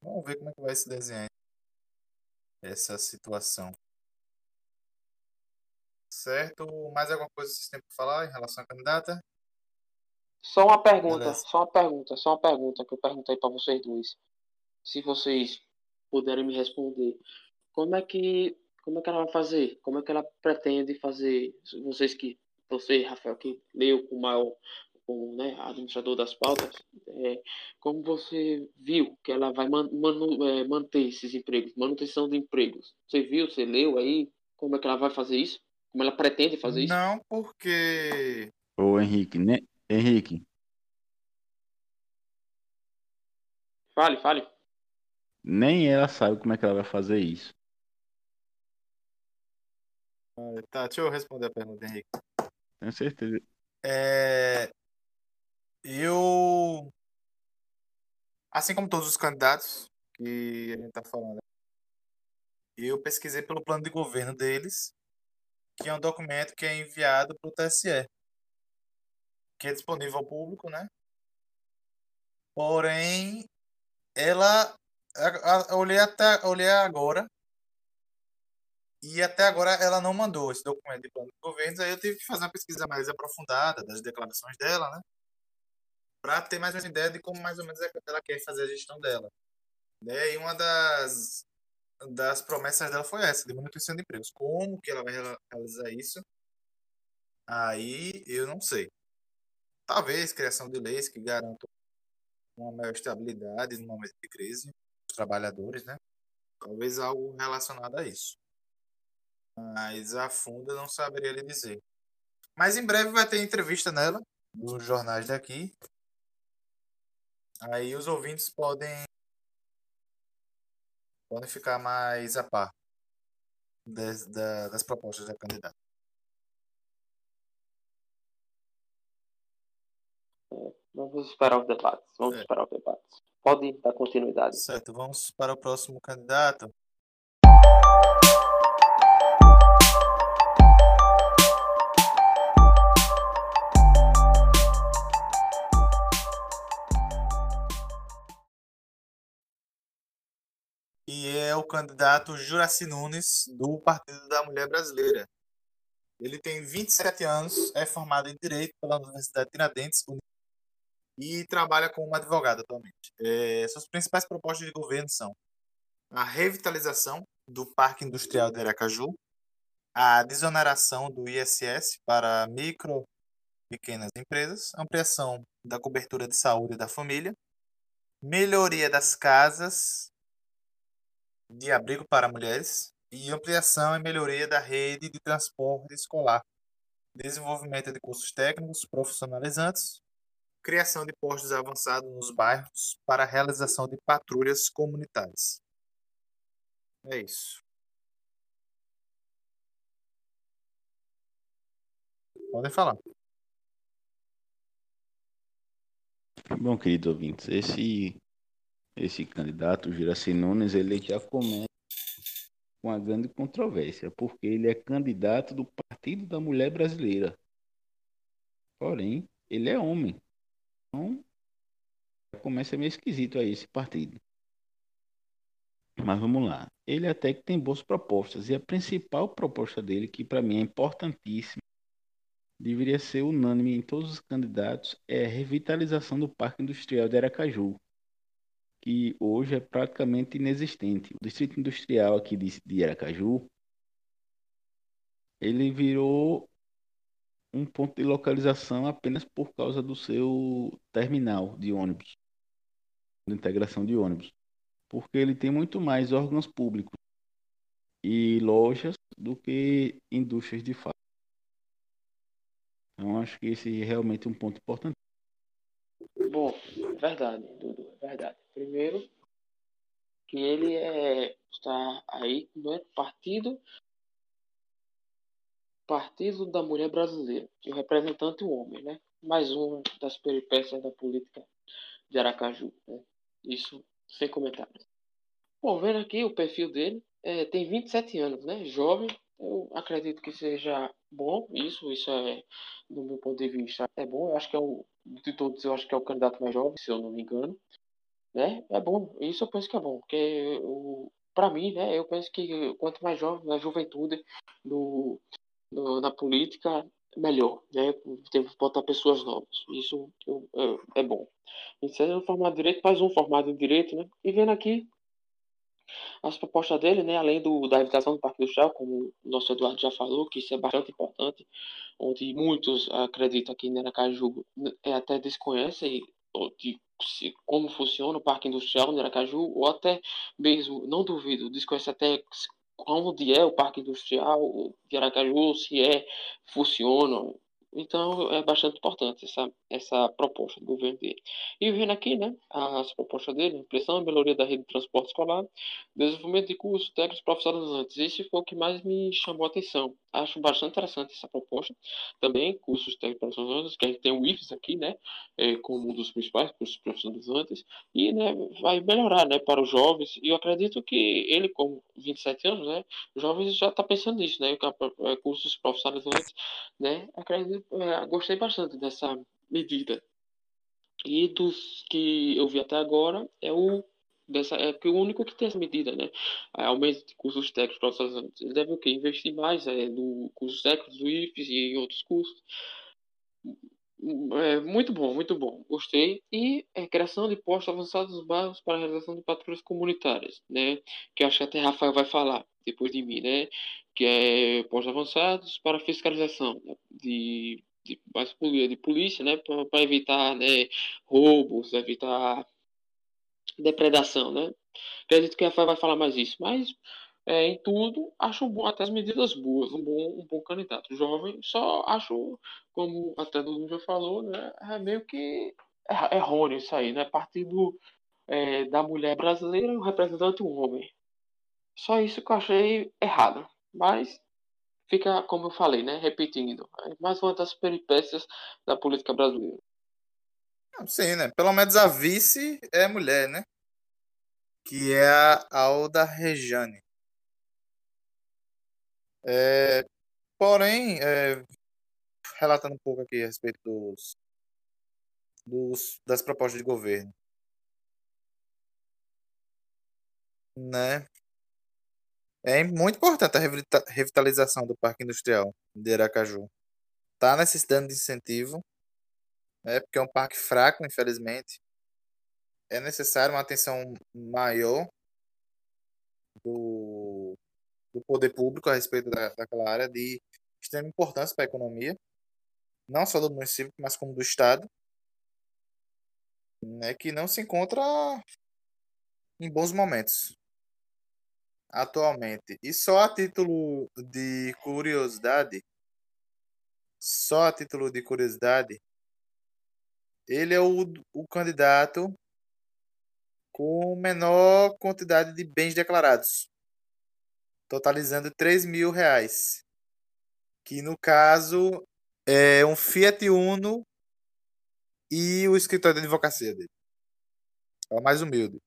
Vamos ver como é que vai se desenhar essa situação. Certo? Mais alguma coisa que vocês têm para falar em relação à candidata? Só uma pergunta, Beleza. só uma pergunta, só uma pergunta que eu perguntei para vocês dois se vocês puderem me responder, como é que como é que ela vai fazer? Como é que ela pretende fazer? Vocês que você, Rafael, que leu com o maior como né, administrador das pautas, é, como você viu que ela vai man, manu, é, manter esses empregos, manutenção de empregos? Você viu, você leu aí? Como é que ela vai fazer isso? Como ela pretende fazer isso? Não, porque. Ô, Henrique, né? Henrique. Fale, fale. Nem ela sabe como é que ela vai fazer isso. Tá, deixa eu responder a pergunta, Henrique. Tenho certeza. É... Eu, assim como todos os candidatos que a gente está falando, eu pesquisei pelo plano de governo deles, que é um documento que é enviado para o TSE, que é disponível ao público, né? Porém, ela eu olhei até olhei agora e até agora ela não mandou esse documento de plano de governo, aí eu tive que fazer uma pesquisa mais aprofundada das declarações dela, né? Para ter mais uma ideia de como mais ou menos é ela quer fazer a gestão dela. Né? E uma das, das promessas dela foi essa, de manutenção de empregos. Como que ela vai realizar isso? Aí eu não sei. Talvez criação de leis que garantam uma maior estabilidade no momento de crise trabalhadores, né? Talvez algo relacionado a isso. Mas a fundo eu não saberia lhe dizer. Mas em breve vai ter entrevista nela, nos jornais daqui. Aí os ouvintes podem podem ficar mais a par das, das propostas da candidata. É, vamos esperar os debates. Vamos é. esperar os debates. Pode dar continuidade. Certo, vamos para o próximo candidato. E é o candidato Juraci Nunes, do Partido da Mulher Brasileira. Ele tem 27 anos, é formado em Direito pela Universidade de Tiradentes, e trabalha como advogado atualmente. É, suas principais propostas de governo são a revitalização do Parque Industrial de Aracaju, a desoneração do ISS para micro e pequenas empresas, ampliação da cobertura de saúde da família, melhoria das casas de abrigo para mulheres e ampliação e melhoria da rede de transporte escolar, desenvolvimento de cursos técnicos profissionalizantes criação de postos avançados nos bairros para realização de patrulhas comunitárias. É isso. Podem falar. Bom, querido ouvintes, esse, esse candidato, Juraci Nunes, ele já começa com uma grande controvérsia, porque ele é candidato do Partido da Mulher Brasileira. Porém, ele é homem. Então, começa meio esquisito aí esse partido. Mas vamos lá. Ele até que tem boas propostas. E a principal proposta dele, que para mim é importantíssima, deveria ser unânime em todos os candidatos, é a revitalização do Parque Industrial de Aracaju, que hoje é praticamente inexistente. O Distrito Industrial aqui de, Aracaju, ele virou um ponto de localização apenas por causa do seu terminal de ônibus, de integração de ônibus, porque ele tem muito mais órgãos públicos e lojas do que indústrias de fato. Então acho que esse é realmente um ponto importante. Bom, verdade, Dudu, verdade. Primeiro, que ele é, está aí no é partido Partido da Mulher Brasileira, e o representante o homem, né? Mais uma das peripécias da política de Aracaju, né? Isso sem comentários. Bom, vendo aqui o perfil dele, é, tem 27 anos, né? Jovem, eu acredito que seja bom, isso, isso é, do meu ponto de vista, é bom. Eu acho que é o, de todos, eu acho que é o candidato mais jovem, se eu não me engano, né? É bom, isso eu penso que é bom, porque para mim, né, eu penso que quanto mais jovem, na juventude do, do, na política, melhor, né? Tem que botar pessoas novas. Isso é, é bom. E se é um formado direito, faz um formado em direito, né? E vendo aqui as propostas dele, né, além do, da evitação do Parque Industrial, como o nosso Eduardo já falou, que isso é bastante importante, onde muitos acreditam que Aracaju é, até desconhecem de como funciona o Parque Industrial em Aracaju, ou até mesmo, não duvido, desconhece até onde é o Parque Industrial de Aracaju, se é, funciona, então é bastante importante essa, essa proposta do governo dele. E vendo aqui, né, as propostas dele, ampliação melhoria da rede de transporte escolar, desenvolvimento de cursos técnicos profissionalizantes. Esse foi o que mais me chamou a atenção. Acho bastante interessante essa proposta. Também cursos técnicos profissionalizantes, que a gente tem o IFES aqui, né, é, como um dos principais cursos profissionalizantes, e né, vai melhorar, né, para os jovens. E eu acredito que ele, com 27 anos, né, jovens já está pensando nisso, né, é, cursos profissionalizantes, né, acredito é, gostei bastante dessa medida. E dos que eu vi até agora é o dessa é que o único que tem essa medida, né? É, aumento de cursos técnicos profissionalizantes. Ele deve o quê? Investir mais é, no cursos técnicos do IFES e em outros cursos. É, muito bom, muito bom. Gostei. E é, criação de postos avançados nos bairros para a realização de patrulhas comunitárias, né? Que acho que até Rafael vai falar depois de mim, né? Que é postos avançados para fiscalização né? de, de, de polícia, né? Para evitar né, roubos, evitar depredação, né? Acredito que Rafael vai falar mais isso, mas é, em tudo, acho bom, até as medidas boas, um bom, um bom candidato. Jovem, só acho, como até Dudu já falou, né, é meio que errôneo isso aí, né? Partido é, da mulher brasileira o representante um homem. Só isso que eu achei errado. Mas fica, como eu falei, né? Repetindo. É mais uma das peripécias da política brasileira. Sim, né? Pelo menos a vice é mulher, né? Que é a Alda Rejane. É, porém, é, relatando um pouco aqui a respeito dos, dos, das propostas de governo. Né? É muito importante a revitalização do Parque Industrial de Aracaju. Está necessitando de incentivo, né, porque é um parque fraco, infelizmente. É necessário uma atenção maior do, do poder público a respeito da, daquela área de extrema importância para a economia, não só do município, mas como do Estado, né, que não se encontra em bons momentos atualmente. E só a título de curiosidade, só a título de curiosidade, ele é o, o candidato com menor quantidade de bens declarados, totalizando 3 mil reais. Que no caso é um Fiat Uno e o escritório de advocacia dele. É o mais humilde.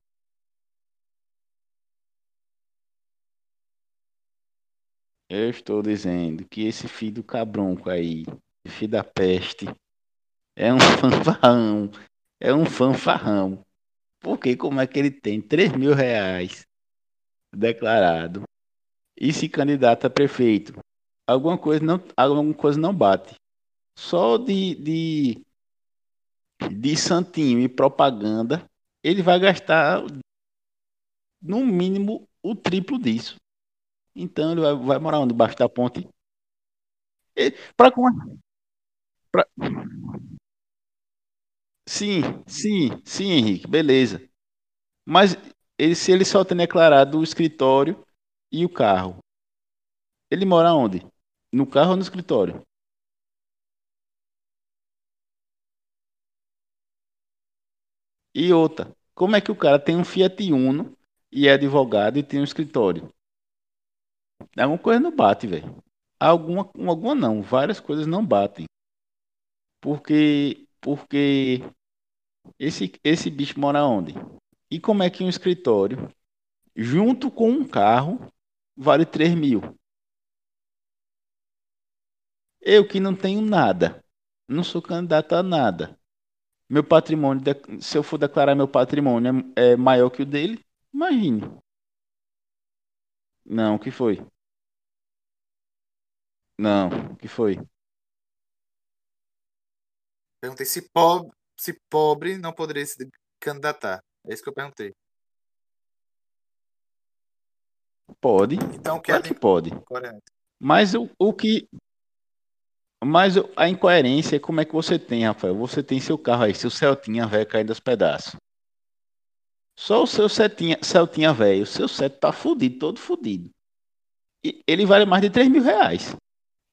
Eu estou dizendo que esse filho do cabronco aí, filho da peste, é um *laughs* fanfarrão. É um fanfarrão. Porque como é que ele tem 3 mil reais declarado e se candidata a prefeito? Alguma coisa não, alguma coisa não bate. Só de, de, de santinho e propaganda, ele vai gastar no mínimo o triplo disso. Então ele vai, vai morar onde? Debaixo da ponte? Para pra... Sim, sim, sim, Henrique, beleza. Mas ele, se ele só tem declarado o escritório e o carro, ele mora onde? No carro ou no escritório? E outra, como é que o cara tem um Fiat Uno e é advogado e tem um escritório? Alguma coisa não bate, velho. Alguma, alguma não, várias coisas não batem. Porque, porque esse, esse bicho mora onde? E como é que um escritório, junto com um carro, vale 3 mil? Eu que não tenho nada, não sou candidato a nada. Meu patrimônio, se eu for declarar meu patrimônio é, é maior que o dele, imagine. Não, o que foi? Não, o que foi? Perguntei se pobre, se pobre não poderia se candidatar. É isso que eu perguntei. Pode. Então, claro que pode. Correto. Mas o, o que. Mas a incoerência é como é que você tem, Rafael. Você tem seu carro aí, seu Celtinha velho caindo aos pedaços. Só o seu Celtinha, Celtinha velho, o seu Celta tá fudido, todo fudido. E ele vale mais de 3 mil reais.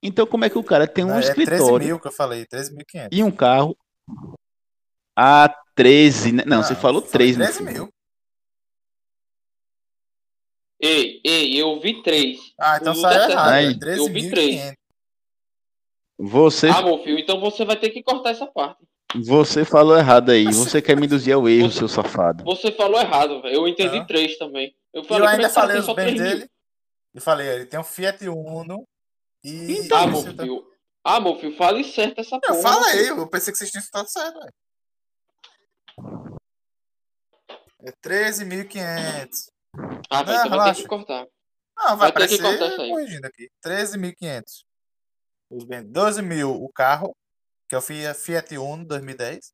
Então, como é que o cara tem um Não, é escritório. 13 mil que eu falei, 13.500. E um carro. A 13, né? Não, você falou 3, 13 mil. Ei, ei, eu vi 3. Ah, então O saiu Lucas errado. Aí. É Eu vi três. 13.500. Você, Ah, meu filho, então você vai ter que cortar essa parte. você falou errado aí. Você quer me induzir ao erro, Você- seu safado. Você falou errado, velho. Eu entendi Ah. 3 também. Eu falei, eu ainda falei os só bens 3 mil? dele. E falei, ele tem um Fiat Uno e. Então, Ah, meu esse- filho. Ah, meu filho, fale certo essa porra. Eu falei, eu pensei que vocês tinham estado certo, velho. É 13.500. Ah, velho, Não, então vai ter relaxa. que cortar. Não, vai, Vai ter que aparecer cortar isso aí. corrigindo aqui. 13.500. Os bens. 12 mil o carro, que é o Fiat, Fiat Uno 2010.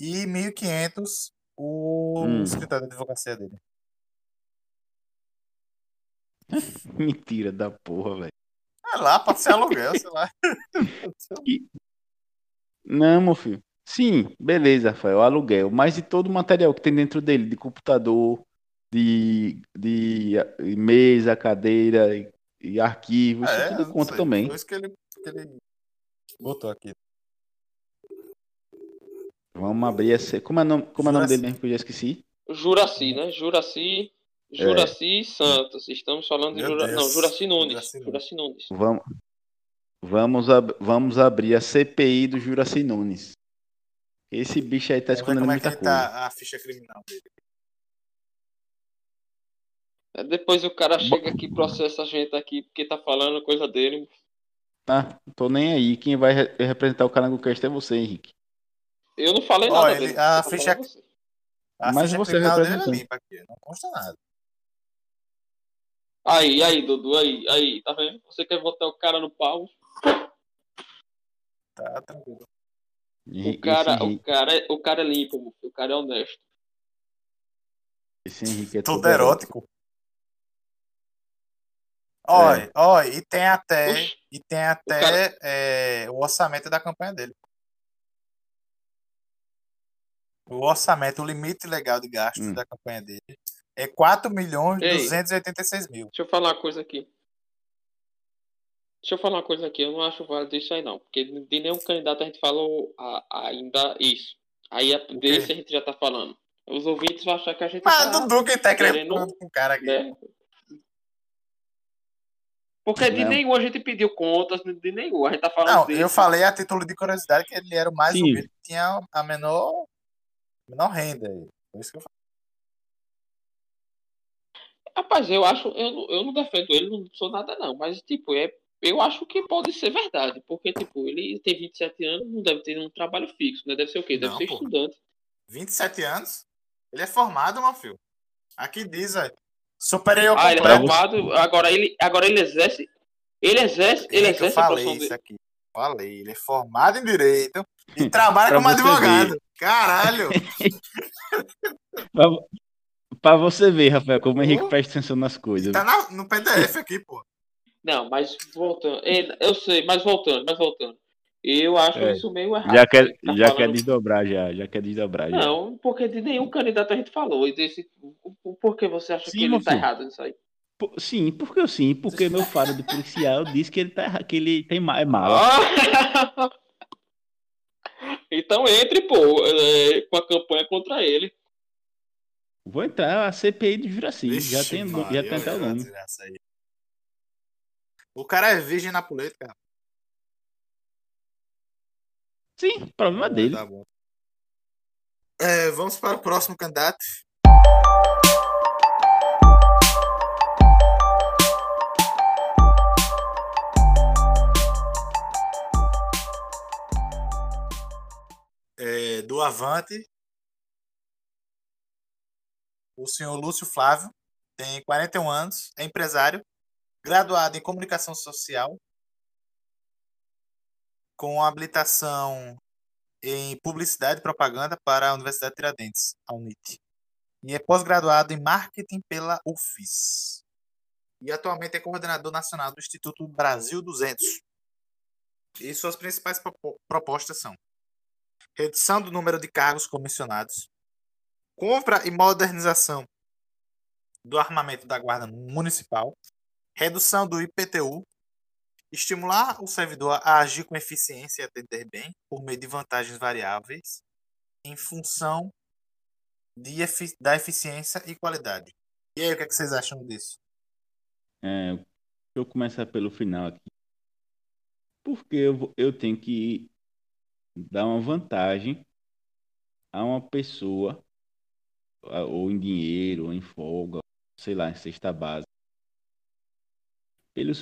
E 1.500 o Hum. escritório de advocacia dele. *laughs* Mentira da porra, velho. É lá, pode ser aluguel, sei lá. *laughs* Não, meu filho. Sim, beleza, Rafael, aluguel. Mas e todo o material que tem dentro dele, de computador, de, de mesa, cadeira e, e arquivo, isso É, tudo não conta sei. também. Foi isso que ele, que ele botou aqui. Vamos abrir essa. Como é o nome, como é o nome Juraci. dele mesmo que eu já esqueci? Juraci, né? Juraci. Juraci Santos. Estamos falando de Meu Jura... Deus. Não, Juraci Nunes. Juraci Nunes. Juraci Nunes. Vamos, vamos, ab- vamos abrir a CPI do Juraci Nunes. Esse bicho aí tá Vamos ver escondendo como é que muita coisa. tá a ficha criminal dele. É, Depois o cara chega aqui e processa a gente aqui porque tá falando coisa dele. Ah, não tô nem aí. Quem vai re- representar o Calango Cast é você, Henrique. Eu não falei Ó, nada ele- dele. a ficha- você. A Mas ficha você criminal dele é representando. limpa aqui, não consta nada. Aí, aí, Dudu, aí, aí, tá vendo? Você quer botar o cara no pau? Tá tranquilo. O cara, o cara, é- o cara é limpo, o cara é honesto. esse Henrique é Tudo todo erótico. Olha, olha, e tem até, Oxi. e tem até é, o orçamento da campanha dele. O orçamento, o limite legal de gastos Hum. da campanha dele é 4 milhões Ei. 286 mil. Deixa eu falar uma coisa aqui. Deixa eu falar uma coisa aqui, eu não acho válido isso aí não, porque de nenhum candidato a gente falou a, ainda isso. Aí a, desse a gente já tá falando. Os ouvintes vão achar que a gente Mas tá Dudu que tá querendo, com o cara aqui. né? Porque de Não. nenhum a gente pediu contas, de nenhum. A gente tá falando Não, desse. eu falei a título de curiosidade que ele era o mais Sim. humilde, que tinha a menor, menor renda. aí. Por isso que eu falei. Rapaz, eu acho, eu, eu não defendo ele, não sou nada não, mas tipo, é, eu acho que pode ser verdade, porque tipo, ele tem 27 anos, não deve ter um trabalho fixo, né? Deve ser o quê? Deve Não, ser pô. estudante. 27 anos? Ele é formado, meu filho. Aqui diz, velho. Superior Ah, ele é formado, agora ele, agora ele exerce, ele exerce, ele eu exerce a falei isso dele. aqui. Falei, ele é formado em Direito e trabalha *laughs* como advogado. Caralho! *laughs* Pra, pra você ver, Rafael, como o Henrique presta atenção nas coisas. Tá na- no PDF aqui, pô. Não, mas voltando, eu sei, mas voltando, mas voltando. Eu acho É. isso meio errado. Já quer, Tá já falando- quer desdobrar, já. Já quer desdobrar. Já. Não, porque de nenhum candidato a gente falou. E desse, o- por que você acha Sim, que ele tá filho. errado nisso aí? Por- Sim, porque eu sim, porque meu faro de policial disse que ele, tá, que ele tem é mala. Ah! *laughs* então entre, pô, é, com a campanha contra ele. Vou entrar a CPI de Juraci. Já tem, já Maria, tem até o nome. O cara é virgem na política. cara. Sim, problema dele. Tá bom. É, vamos para o próximo candidato. É, do Avante, o senhor Lúcio Flávio, tem 41 anos, é empresário, graduado em comunicação social, com habilitação em Publicidade e Propaganda para a Universidade Tiradentes, a UNIT. E é pós-graduado em Marketing pela UFES. E atualmente é coordenador nacional do Instituto Brasil 200. E suas principais propo- propostas são redução do número de cargos comissionados, compra e modernização do armamento da Guarda Municipal, redução do IPTU, estimular o servidor a agir com eficiência e atender bem por meio de vantagens variáveis em função da eficiência e qualidade. E aí, o que, é que vocês acham disso? É, eu começar pelo final aqui. Porque eu, eu tenho que dar uma vantagem a uma pessoa, ou em dinheiro, ou em folga, sei lá, em cesta básica, pelo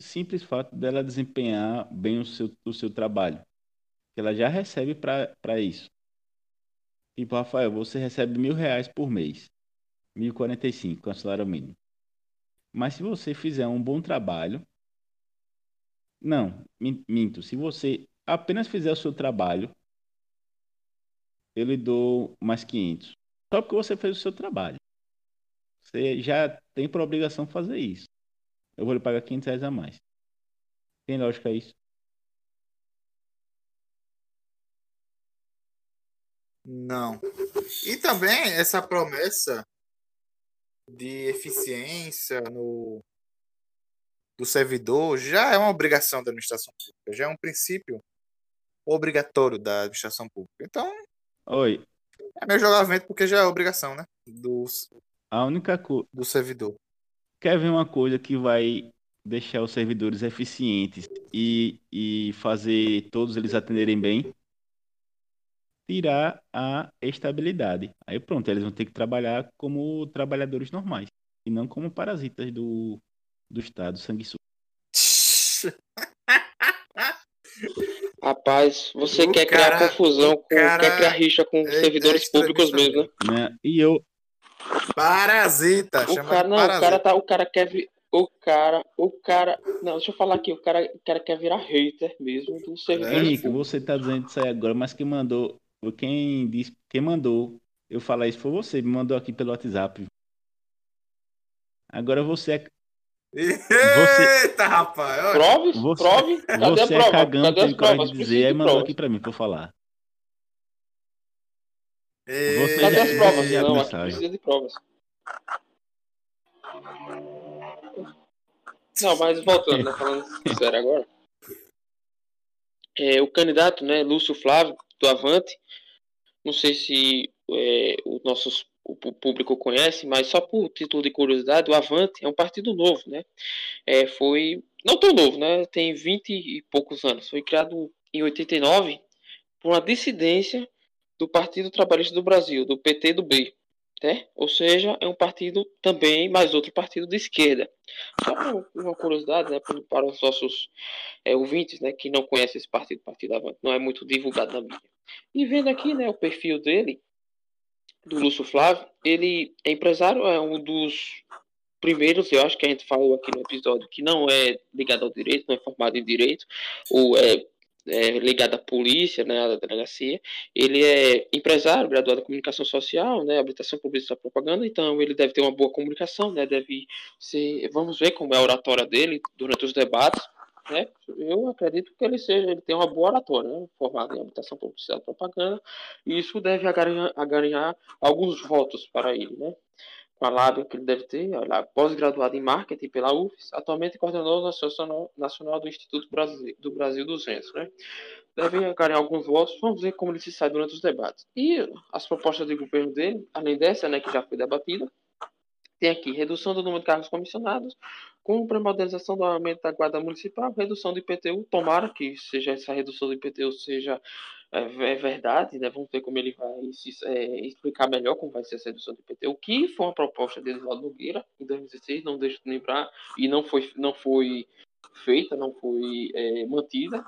simples fato dela desempenhar bem o seu, o seu trabalho. Que ela já recebe para isso. Tipo, Rafael, você recebe mil reais por mês. 1.045 com o salário mínimo. Mas se você fizer um bom trabalho. Não, min- minto. Se você apenas fizer o seu trabalho, eu lhe dou mais 500. Só porque você fez o seu trabalho. Você já tem por obrigação fazer isso. Eu vou lhe pagar 500 reais a mais. Tem lógica isso? Não. E também essa promessa de eficiência no do servidor já é uma obrigação da administração pública, já é um princípio obrigatório da administração pública. Então, Oi, é meio jogar vento porque já é obrigação, né? Do, a única do servidor. Quer ver uma coisa que vai deixar os servidores eficientes e, e fazer todos eles atenderem bem? Tirar a estabilidade. Aí pronto, eles vão ter que trabalhar como trabalhadores normais e não como parasitas do, do Estado, sanguessuga. *laughs* Rapaz, você O quer cara- criar confusão, o com, cara quer criar rixa com é- servidores é públicos mesmo, né? Né? E eu, Parasita, O chama cara, não, o parasita. cara tá, o cara quer vi, o cara, o cara, não, deixa eu falar aqui, o cara, o cara quer virar hater mesmo do servidor. Henrique, público. você tá dizendo isso aí agora, mas quem mandou, quem disse, quem mandou eu falar isso foi você, me mandou aqui pelo WhatsApp. Agora você é Eita, rapaz. olha. Prove, Você- prove, cadê a Você é prova? cagão, Cadê as tem coragem de dizer, aí mandou provas. aqui pra mim pra eu falar. Eita. Cadê as provas? Não, aqui precisa de provas. Não, mas voltando, né, falando *laughs* sério agora. É, o candidato, né, Lúcio Flávio, do Avante, não sei se é, o nosso o público conhece, mas só por título de curiosidade, o Avante é um partido novo, né? É, foi, não tão novo, né? Tem 20 e poucos anos. Foi criado em 89 por uma dissidência do Partido Trabalhista do Brasil, do PT do B. Né? Ou seja, é um partido também, mais outro partido de esquerda. Só uma curiosidade né, para os nossos é, ouvintes né, que não conhecem esse partido, Partido Avante, não é muito divulgado na mídia. E vendo aqui né, o perfil dele, do Lúcio Flávio, ele é empresário, é um dos primeiros, eu acho que a gente falou aqui no episódio, que não é ligado ao direito, não é formado em direito, ou é é, ligado à polícia, né, à delegacia. Ele é empresário, graduado em comunicação social, né, habilitação pública e propaganda, então ele deve ter uma boa comunicação, né, deve ser, vamos ver como é a oratória dele durante os debates, né, eu acredito que ele seja, ele tem uma boa oratória, né, formado em habilitação pública e propaganda, e isso deve agarrar alguns votos para ele, né lábia que ele deve ter, pós-graduado em marketing pela UFES, atualmente coordenador nacional, do Instituto Brasil, do Brasil 200, né? Deve ganhar alguns votos, vamos ver como ele se sai durante os debates. E as propostas de governo dele, além dessa, né, que já foi debatida, tem aqui redução do número de cargos comissionados, com pré-modernização do aumento da guarda municipal, redução do IPTU, tomara que seja essa redução do IPTU seja é, é, verdade, né? Vamos ver como ele vai se, é, explicar melhor como vai ser essa redução do IPTU, que foi uma proposta de Eduardo Nogueira em 2016, não deixo de lembrar, e não foi, não foi feita, não foi é, mantida.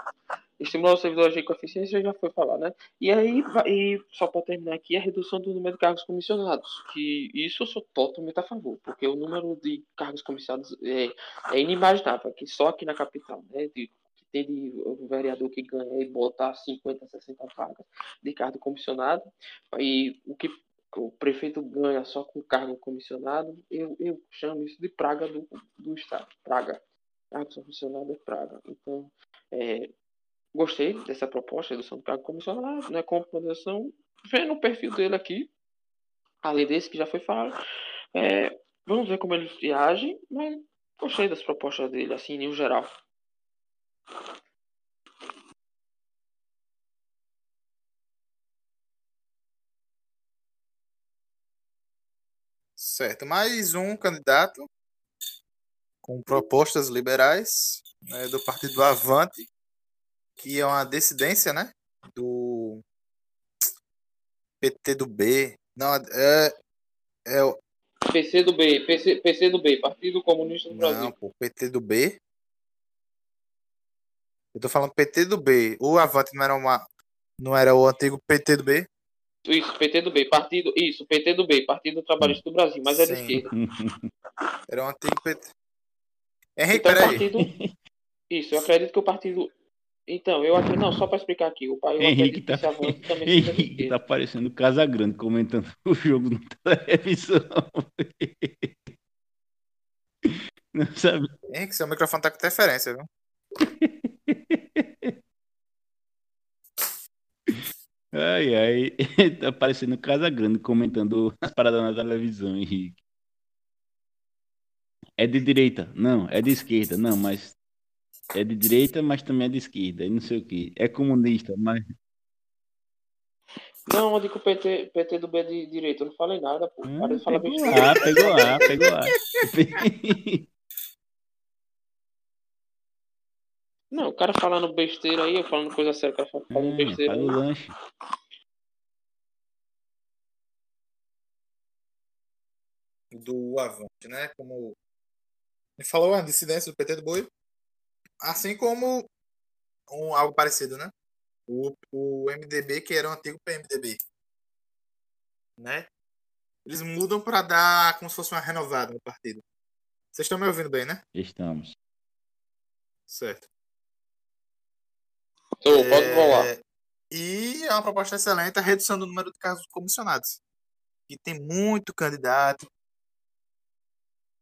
Estimular os servidores de eficiência já foi falar, né? E aí, e só para terminar aqui, a redução do número de cargos comissionados, que isso eu sou totalmente a favor, porque o número de cargos comissionados é, é inimaginável, que só aqui na capital, né? De tem um vereador que ganha e botar 50, 60 vagas de cargo comissionado, e o que o prefeito ganha só com cargo comissionado, eu, eu chamo isso de praga do, do Estado. Praga. Cargo comissionado é praga. Então, é, gostei dessa proposta, redução do cargo comissionado, né, com produção, vendo o perfil dele aqui, além desse que já foi falado, é, vamos ver como ele reage, mas gostei das propostas dele, assim, em geral. Certo, mais um candidato com propostas liberais né, do Partido Avante, que é uma dissidência, né, do PT do B. Não, é, é o PC do B, PC, PC do B, Partido Comunista do Brasil. Não, pô, PT do B. Eu tô falando PT do B. O Avante não era uma não era o antigo PT do B? Isso, PT do B, partido, isso, PT do B, Partido Trabalhista do Brasil, mas é de esquerda. *laughs* Era o antigo PT. Henrique, então, peraí. Partido... Isso, eu acredito que o partido. Então, eu acredito. Não, só para explicar aqui. O pai, Henrique tá, Henrique tá parecendo Casa Grande comentando *laughs* o jogo na televisão. *laughs* Não sabe? Henrique, seu microfone tá com interferência, viu? Ai, ai. *laughs* Tá parecendo Casa Grande comentando as paradas na televisão, Henrique. É de direita? Não. É de esquerda? Não, mas. É de direita, mas também é de esquerda. E não sei o que. É comunista, mas. Não, eu digo o PT, PT do B de direita. Eu não falei nada, pô. Ah, Para de falar pegou lá, pegou lá, pegou lá. *laughs* Não, o cara falando besteira aí, eu falando coisa séria, o cara falando Hum, besteira. paga o lanche. do Avante, né? Como ele falou, a dissidência do PT do Boi, assim como um, algo parecido, né? O, o MDB, que era o antigo PMDB, né? Eles mudam para dar como se fosse uma renovada no partido. Vocês estão me ouvindo bem, né? Estamos. Certo. Tô, pode rolar. É, E é uma proposta excelente a redução do número de cargos comissionados. Que tem muito candidato,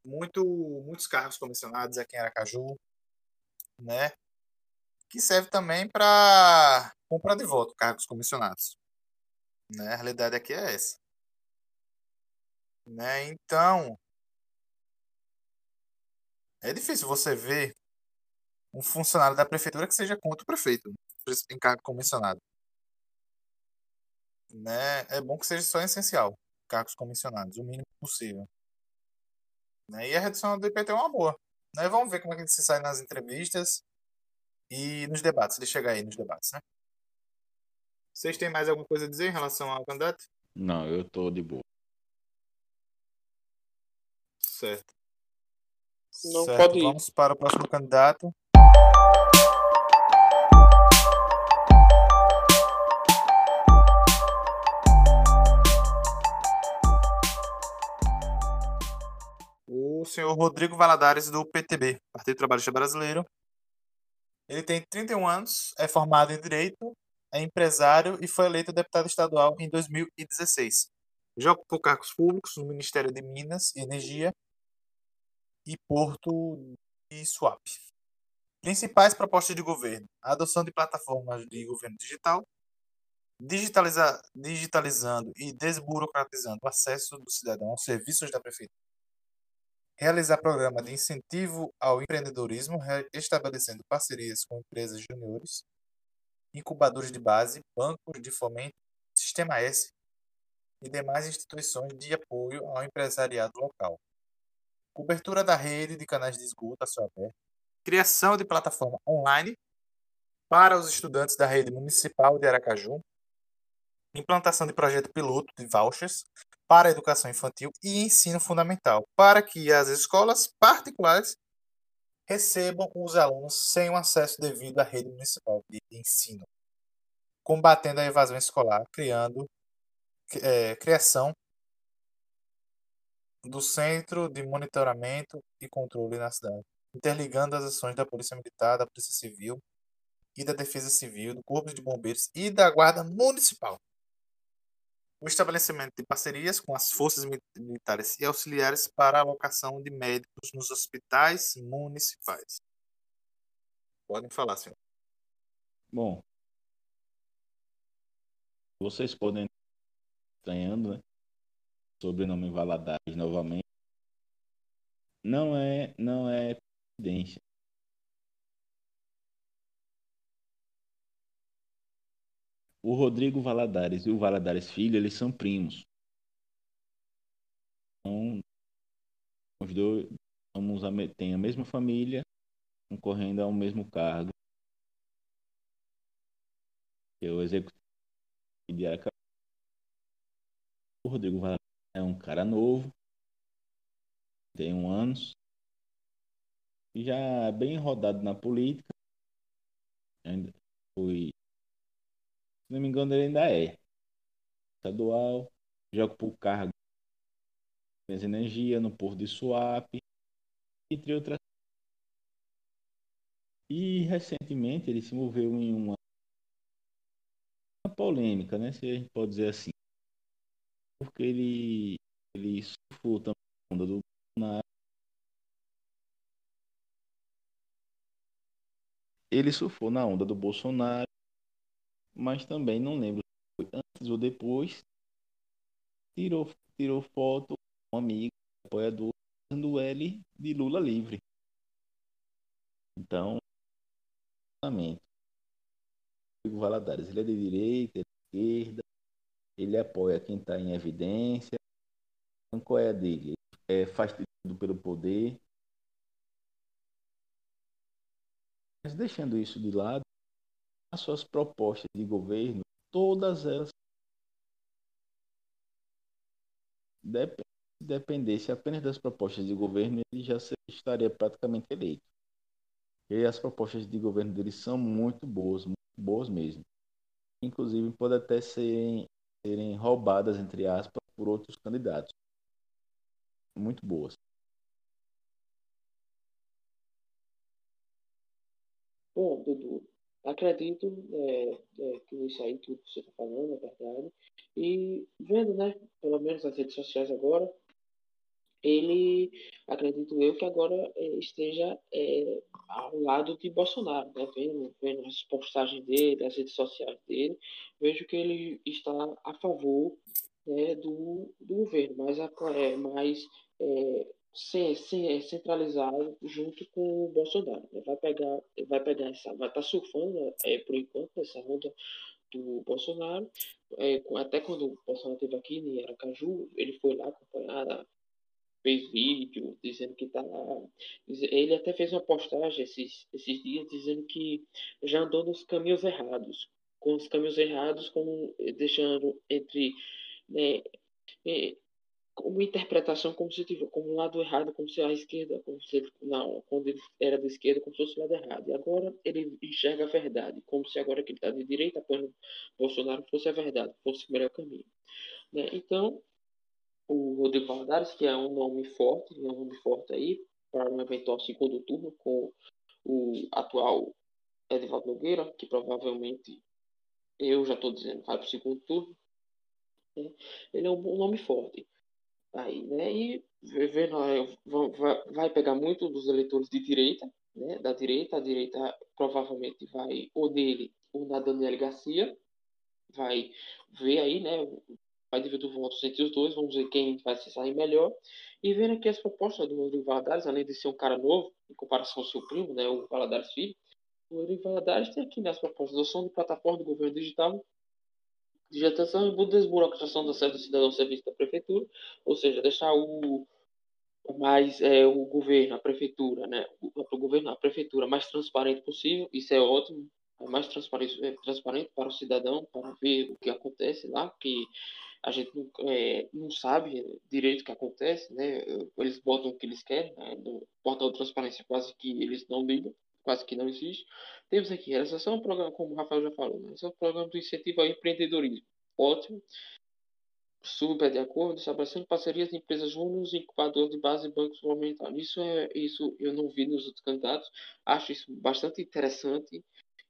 muito, muitos cargos comissionados aqui em Aracaju, né? Que serve também para compra de voto, cargos comissionados. Né? A realidade aqui é essa. Né? Então, É difícil você ver um funcionário da prefeitura que seja contra o prefeito em cargo comissionado. Né? É bom que seja só essencial, cargos comissionados, o mínimo possível. Né? E a redução do IPT é uma boa. Né? Vamos ver como é que ele se sai nas entrevistas e nos debates, ele chega aí nos debates, né? Vocês têm mais alguma coisa a dizer em relação ao candidato? Não, eu tô de boa. Certo. Não certo. pode ir. Vamos para o próximo candidato. O senhor Rodrigo Valadares, do PTB, Partido Trabalhista Brasileiro. Ele tem 31 anos, é formado em Direito, é empresário e foi eleito deputado estadual em 2016. Já ocupou cargos públicos no Ministério de Minas e Energia e Porto de Suape. Principais propostas de governo: a adoção de plataformas de governo digital, digitaliza, digitalizando e desburocratizando o acesso do cidadão aos serviços da prefeitura, realizar programa de incentivo ao empreendedorismo, re- estabelecendo parcerias com empresas juniores, incubadores de base, bancos de fomento, Sistema S e demais instituições de apoio ao empresariado local. Cobertura da rede de canais de esgoto a céu aberto, criação de plataforma online para os estudantes da rede municipal de Aracaju, implantação de projeto piloto de vouchers para a educação infantil e ensino fundamental, para que as escolas particulares recebam os alunos sem o acesso devido à rede municipal de ensino, combatendo a evasão escolar, criando eh, criação do Centro de Monitoramento e Controle na cidade, interligando as ações da Polícia Militar, da Polícia Civil e da Defesa Civil, do Corpo de Bombeiros e da Guarda Municipal. O estabelecimento de parcerias com as forças mi- militares e auxiliares para a alocação de médicos nos hospitais municipais. Podem falar, senhor. Bom, vocês podem estar estranhando, né? Sobrenome Valadares novamente. Não é, não é coincidência. O Rodrigo Valadares e o Valadares Filho, eles são primos. Então, os dois a, têm a mesma família, concorrendo ao mesmo cargo. O executivo de Aracaju. O Rodrigo Valadares é um cara novo, tem um anos, já é bem rodado na política. Ainda foi, se não me engano, ele ainda é estadual, já ocupou cargo de energia no Porto de Suape, entre outras. E recentemente ele se envolveu em uma, uma polêmica, né? Se a gente pode dizer assim. Porque ele, ele surfou também a onda do Bolsonaro. Ele surfou na onda do Bolsonaro, mas também não lembro se foi antes ou depois. Tirou, tirou foto um amigo, apoiador, dando L de Lula livre. Então. Rodrigo Valadares, ele é de direita, é de esquerda, ele apoia quem está em evidência. Então, qual é a dele? É, faz tudo pelo poder. Mas deixando isso de lado, as suas propostas de governo, todas elas dep- se dependesse apenas das propostas de governo, ele já estaria praticamente eleito. E as propostas de governo dele são muito boas, muito boas mesmo. Inclusive, pode até serem, serem roubadas, entre aspas, por outros candidatos. Muito boas. Bom, Dudu, acredito é, é, que isso aí tudo que você está falando é verdade. E vendo, né, pelo menos nas redes sociais agora, ele, acredito eu, que agora é, esteja é, ao lado de Bolsonaro, né? Vendo, vendo as postagens dele, as redes sociais dele, vejo que ele está a favor né, do, do governo, mas, é, mas é, ser, ser centralizado junto com o Bolsonaro. Vai pegar, vai pegar essa, vai estar tá surfando é, por enquanto essa onda do Bolsonaro. É, até quando o Bolsonaro esteve aqui em Aracaju, ele foi lá acompanhar, fez vídeo dizendo que está lá. Ele até fez uma postagem esses, esses dias dizendo que já andou nos caminhos errados. Com os caminhos errados, como deixando entre né, é, uma interpretação como se tivesse como um lado errado, como se a esquerda, como se ele, não, quando ele era da esquerda, como se fosse o lado errado. E agora ele enxerga a verdade, como se agora que ele está de direita apoiando Bolsonaro fosse a verdade, fosse o melhor caminho. Né? Então, o Rodrigo Valadares, que é um nome forte, é um nome forte aí, para um eventual segundo turno com o atual Edvaldo Nogueira, que provavelmente eu já estou dizendo vai para o segundo turno. Né? Ele é um nome forte aí, né? E vendo, vai pegar muito dos eleitores de direita, né? Da direita, a direita provavelmente vai ou nele ou na Daniela Garcia, vai ver aí, né? Vai dividir votos entre os dois, vamos ver quem vai se sair melhor. E vendo aqui as propostas do Rodrigo Valadares, além de ser um cara novo, em comparação ao seu primo, né? O Valadares Filho, o Rodrigo Valadares tem aqui nas propostas adoção de plataforma do governo digital, digitação e desburocratização da sede do cidadão serviço da prefeitura, ou seja, deixar o mais é, o governo, a prefeitura, né, o, o governo, a prefeitura mais transparente possível, isso é ótimo, é mais transparente, é, transparente para o cidadão, para ver o que acontece lá, que a gente não, é, não sabe direito o que acontece, né, eles botam o que eles querem, né, no portal de transparência quase que eles não ligam, quase que não existe. Temos aqui realização do programa, como o Rafael já falou, né? é programa do incentivo ao empreendedorismo. Ótimo. Super de acordo, estabelecendo parcerias de empresas júniores, incubadores de base e bancos fundamentais. Isso é isso eu não vi nos outros candidatos. Acho isso bastante interessante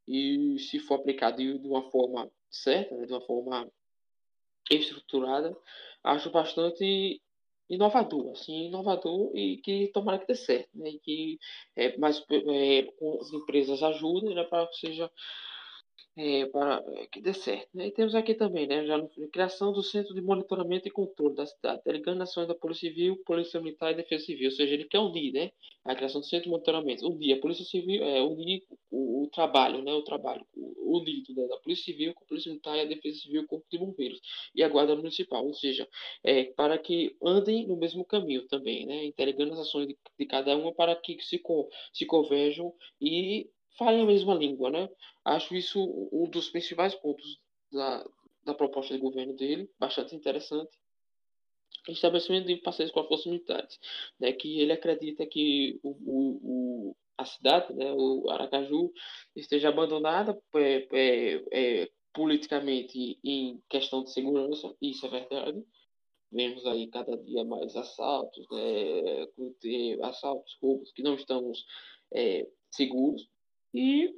e se for aplicado de uma forma certa, né, de uma forma estruturada, acho bastante inovador, assim, inovador e que tomara que dê certo, né? E que é, mais é, as empresas ajudem, né, para que seja é, para que dê certo. Né? E temos aqui também, né, já no, criação do Centro de Monitoramento e Controle da cidade, delegando ações da Polícia Civil, Polícia Militar e Defesa Civil, ou seja, ele quer unir, né, a criação do Centro de Monitoramento, unir a Polícia Civil, é, unir o, o trabalho, né, o trabalho unido né, da Polícia Civil com a Polícia Militar e a Defesa Civil com de Bombeiros e a Guarda Municipal, ou seja, é, para que andem no mesmo caminho também, né, interligando as ações de, de cada uma para que se, se converjam e falem a mesma língua, né? Acho isso um dos principais pontos da, da proposta de governo dele, bastante interessante. Estabelecimento de parcerias com as forças militares, né? Que ele acredita que o, o, o a cidade, né? O Aracaju esteja abandonada é, é, é, politicamente em questão de segurança, isso é verdade. Vemos aí cada dia mais assaltos, né? assaltos, roubos que não estamos é, seguros. E,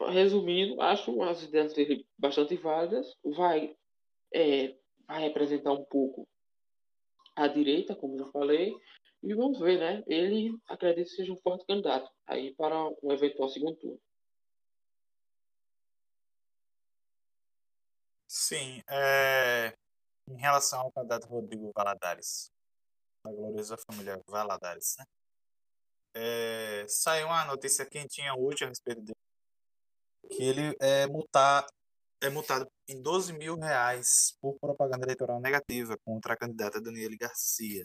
resumindo, acho as ideias dele bastante válidas. Vai, é, vai representar um pouco a direita, como já falei. E vamos ver, né? Ele acredito que seja um forte candidato aí para um eventual segundo turno. Sim, é... em relação ao candidato Rodrigo Valadares, da gloriosa família Valadares, né? É, saiu uma notícia quentinha hoje a respeito dele, que ele é, multar, é multado em 12 mil reais por propaganda eleitoral negativa contra a candidata Daniele Garcia,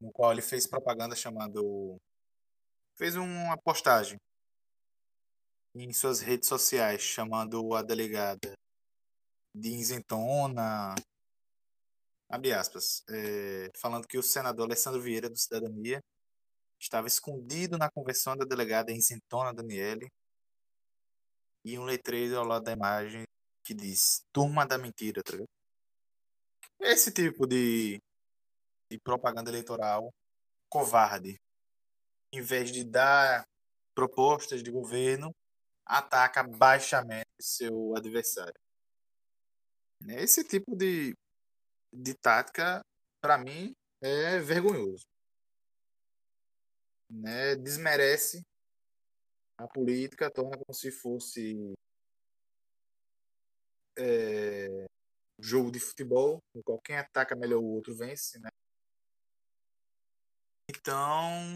no qual ele fez propaganda chamando. fez uma postagem em suas redes sociais chamando a delegada de isentona, abre aspas, é, falando que o senador Alessandro Vieira do Cidadania estava escondido na conversão da delegada em Sintona Daniele e um letreiro ao lado da imagem que diz Turma da Mentira, tá ligado? Esse tipo de, de propaganda eleitoral covarde, em vez de dar propostas de governo, ataca baixamente seu adversário. Esse tipo de, de tática, para mim, é vergonhoso né, desmerece a política, torna como se fosse é, jogo de futebol, no qual quem ataca melhor o outro vence, né? Então,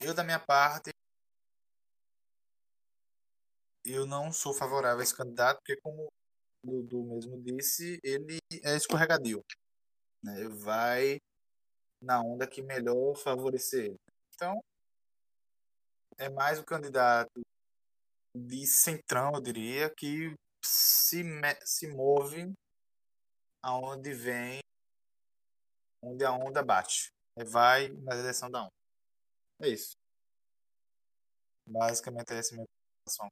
eu da minha parte, eu não sou favorável a esse candidato, porque como o Dudu mesmo disse, ele é escorregadio. Né? Vai na onda que melhor favorecer ele. Então, é mais o candidato de centrão, eu diria, que se, se move aonde vem, onde a onda bate. Vai na direção da onda. É isso. Basicamente é essa a minha posição.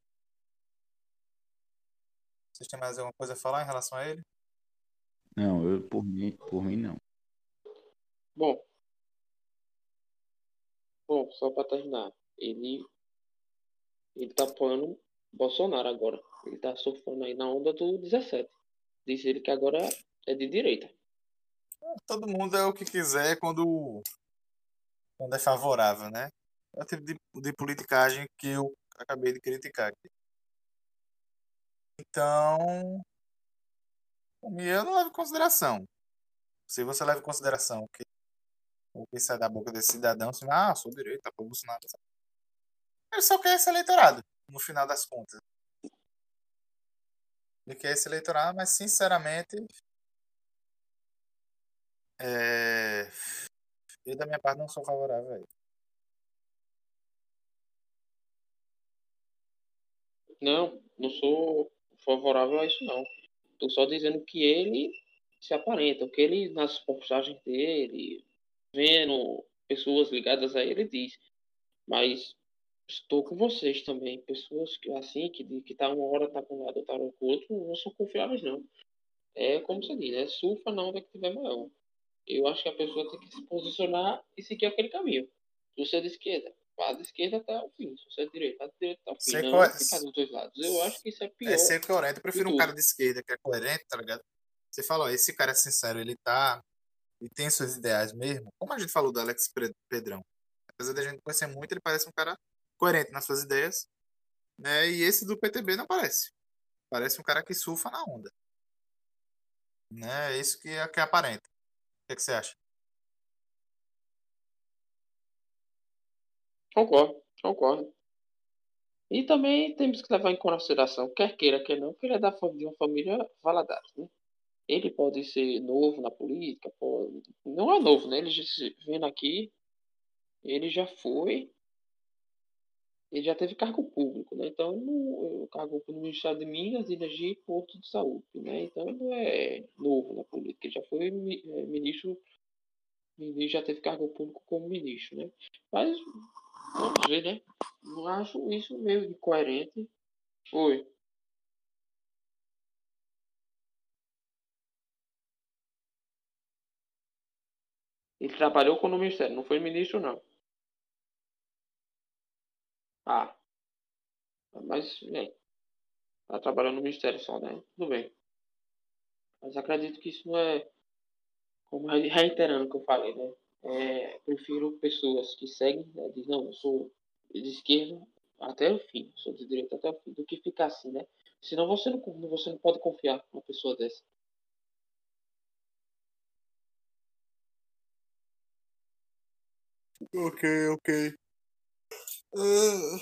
Vocês têm mais alguma coisa a falar em relação a ele? Não, eu por mim, por mim não. Bom. Bom, só para terminar, ele ele tá apoiando Bolsonaro agora. Ele tá surfando aí na onda do 17. Diz ele que agora é de direita. Todo mundo é o que quiser quando, quando é favorável, né? É o tipo de, de politicagem que eu acabei de criticar aqui. Então, eu não levo em consideração. Se você leva em consideração que o que sai da boca desse cidadão, assim, ah, sou direita, pô, Bolsonaro. Ele só quer esse eleitorado, no final das contas. Ele quer esse eleitorado, mas sinceramente. É... Eu, da minha parte, não sou favorável a ele. Não, não sou favorável a isso, não. Estou só dizendo que ele se aparenta, que ele, nas postagens dele, vendo pessoas ligadas a ele, diz. Mas estou com vocês também. Pessoas que assim, que, que tá uma hora tá com um lado, hora com o outro, não são confiáveis, não. É como você diz, é surfa na onda que tiver maior. Eu acho que a pessoa tem que se posicionar e seguir aquele caminho. Se você é de esquerda, vá de esquerda até o fim. Se você é de direita, de direita até o fim. Ser não co... ficar dos dois lados. Eu acho que isso é pior. É ser coerente. Eu prefiro um cara de esquerda que é coerente, tá ligado? Você fala, ó, esse cara é sincero, ele tá. E tem suas ideais mesmo. Como a gente falou do Alex Pedrão. Apesar da gente conhecer muito, ele parece um cara coerente nas suas ideias. Né? E esse do PTB não parece. Parece um cara que surfa na onda. Né? É isso que é, que aparenta. O que, é que você acha? Concordo, concordo. E também temos que levar em consideração, quer queira, quer não, que ele é da, de uma família Valadares, né? Ele pode ser novo na política, pode... não é novo, né? Ele já, aqui, ele já foi ele já teve cargo público, né? Então, no, cargo no Ministério de Minas, Energia e Porto de Saúde, né? Então, ele não é novo na política, ele já foi é, ministro, já teve cargo público como ministro, né? Mas, vamos ver, né? Não acho isso meio incoerente. Oi. Ele trabalhou com o Ministério, não foi ministro, não. Ah, mas, bem, tá trabalhando no Ministério só, né? Tudo bem. Mas acredito que isso não é, como reiterando o que eu falei, né? É, prefiro pessoas que seguem, né? Dizem, não, eu sou de esquerda até o fim, sou de direita até o fim, do que ficar assim, né? Senão você não, você não pode confiar numa pessoa dessa. Ok, ok. Uh,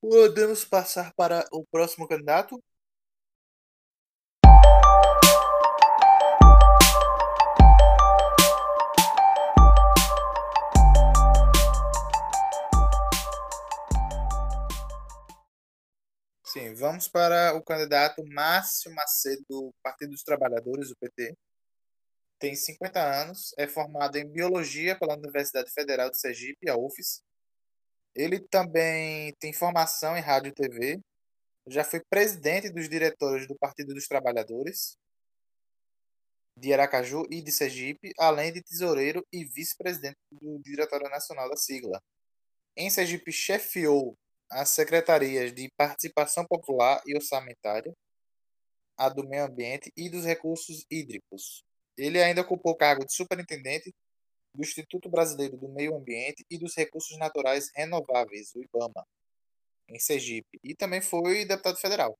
podemos passar para o próximo candidato? Sim, vamos para o candidato Márcio Macedo, do Partido dos Trabalhadores, do PT. Tem 50 anos, é formado em Biologia pela Universidade Federal de Sergipe, a UFES, ele também tem formação em rádio e TV. Já foi presidente dos diretores do Partido dos Trabalhadores de Aracaju e de Sergipe, além de tesoureiro e vice-presidente do Diretório Nacional da sigla. Em Sergipe, chefiou as secretarias de Participação Popular e Orçamentária, a do Meio Ambiente e dos Recursos Hídricos. Ele ainda ocupou o cargo de superintendente do Instituto Brasileiro do Meio Ambiente e dos Recursos Naturais Renováveis, o IBAMA, em Sergipe, e também foi deputado federal.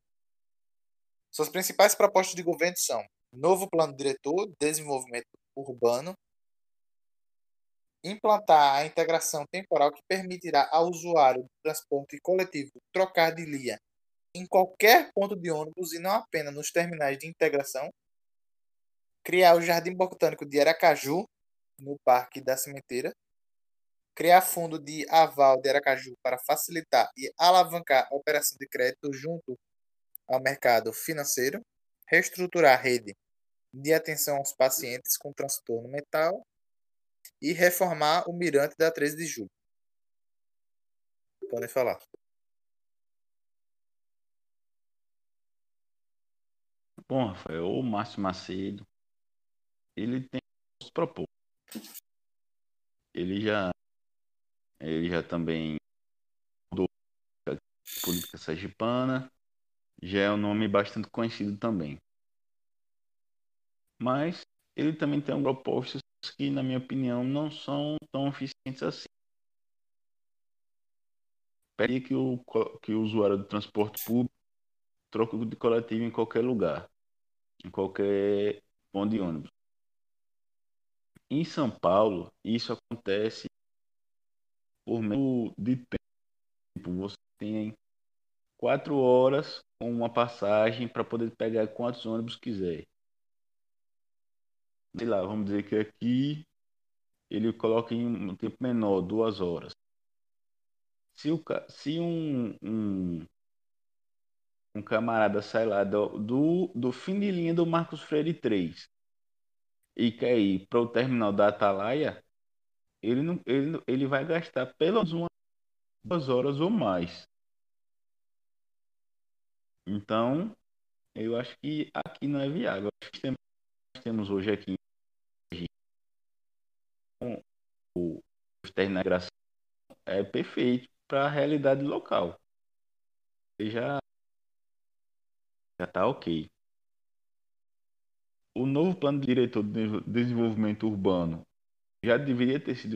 Suas principais propostas de governo são novo plano diretor, desenvolvimento urbano, implantar a integração temporal que permitirá ao usuário do transporte coletivo trocar de linha em qualquer ponto de ônibus e não apenas nos terminais de integração, criar o Jardim Botânico de Aracaju, no Parque da Cimenteira, criar fundo de aval de Aracaju para facilitar e alavancar a operação de crédito junto ao mercado financeiro, reestruturar a rede de atenção aos pacientes com transtorno mental e reformar o mirante da 13 de julho. Podem falar. Bom, Rafael, o Márcio Macedo, ele tem os propósitos. Ele já, ele já também mudou a política sergipana, já é um nome bastante conhecido também. Mas ele também tem propostas que, na minha opinião, não são tão eficientes assim. Pede que o, que o usuário do transporte público troque de coletivo em qualquer lugar, em qualquer ponto de ônibus. Em São Paulo, isso acontece por meio de tempo. Você tem quatro horas com uma passagem para poder pegar quantos ônibus quiser sei lá, vamos dizer que aqui ele coloca em um tempo menor, duas horas. Se, o, se um, um, um camarada sai lá do, do, do fim de linha do Marcos Freire 3 e quer ir para o terminal da Atalaia, ele, não, ele, ele vai gastar pelo menos duas horas ou mais. Então, eu acho que aqui não é viável. Acho que temos, temos hoje aqui o integração é perfeito para a realidade local. Ele já já está ok. O novo plano de diretor de desenvolvimento urbano já deveria ter sido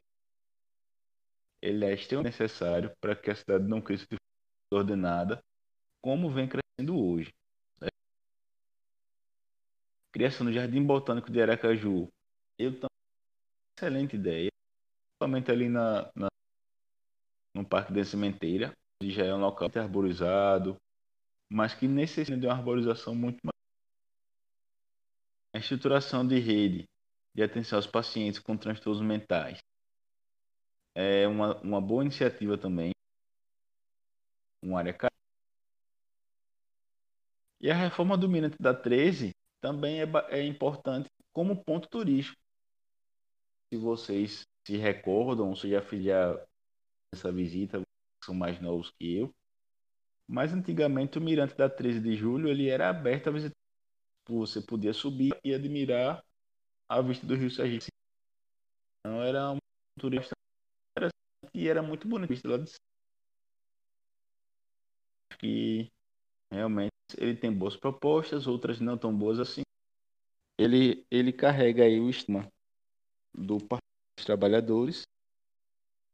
ele é extremamente necessário para que a cidade não cresça de forma ordenada, como vem crescendo hoje. Criação do Jardim Botânico de Aracaju. Eu também excelente ideia principalmente ali na, na, no Parque da Cimenteira, que já é um local arborizado, mas que necessita de uma arborização muito mais. A estruturação de rede de atenção aos pacientes com transtornos mentais é uma, uma boa iniciativa também. Uma área cara. E a reforma do Mirante da 13 também é, é importante como ponto turístico. Se vocês se recordam, se já fizeram essa visita, são mais novos que eu. Mas antigamente o Mirante da 13 de Julho ele era aberto a. Você podia subir e admirar a vista do Rio Sergipe. Então era um turista interessante e era muito bonito lá de cima. Que realmente ele tem boas propostas, outras não tão boas assim. Ele, ele carrega aí o estigma do Partido Trabalhadores,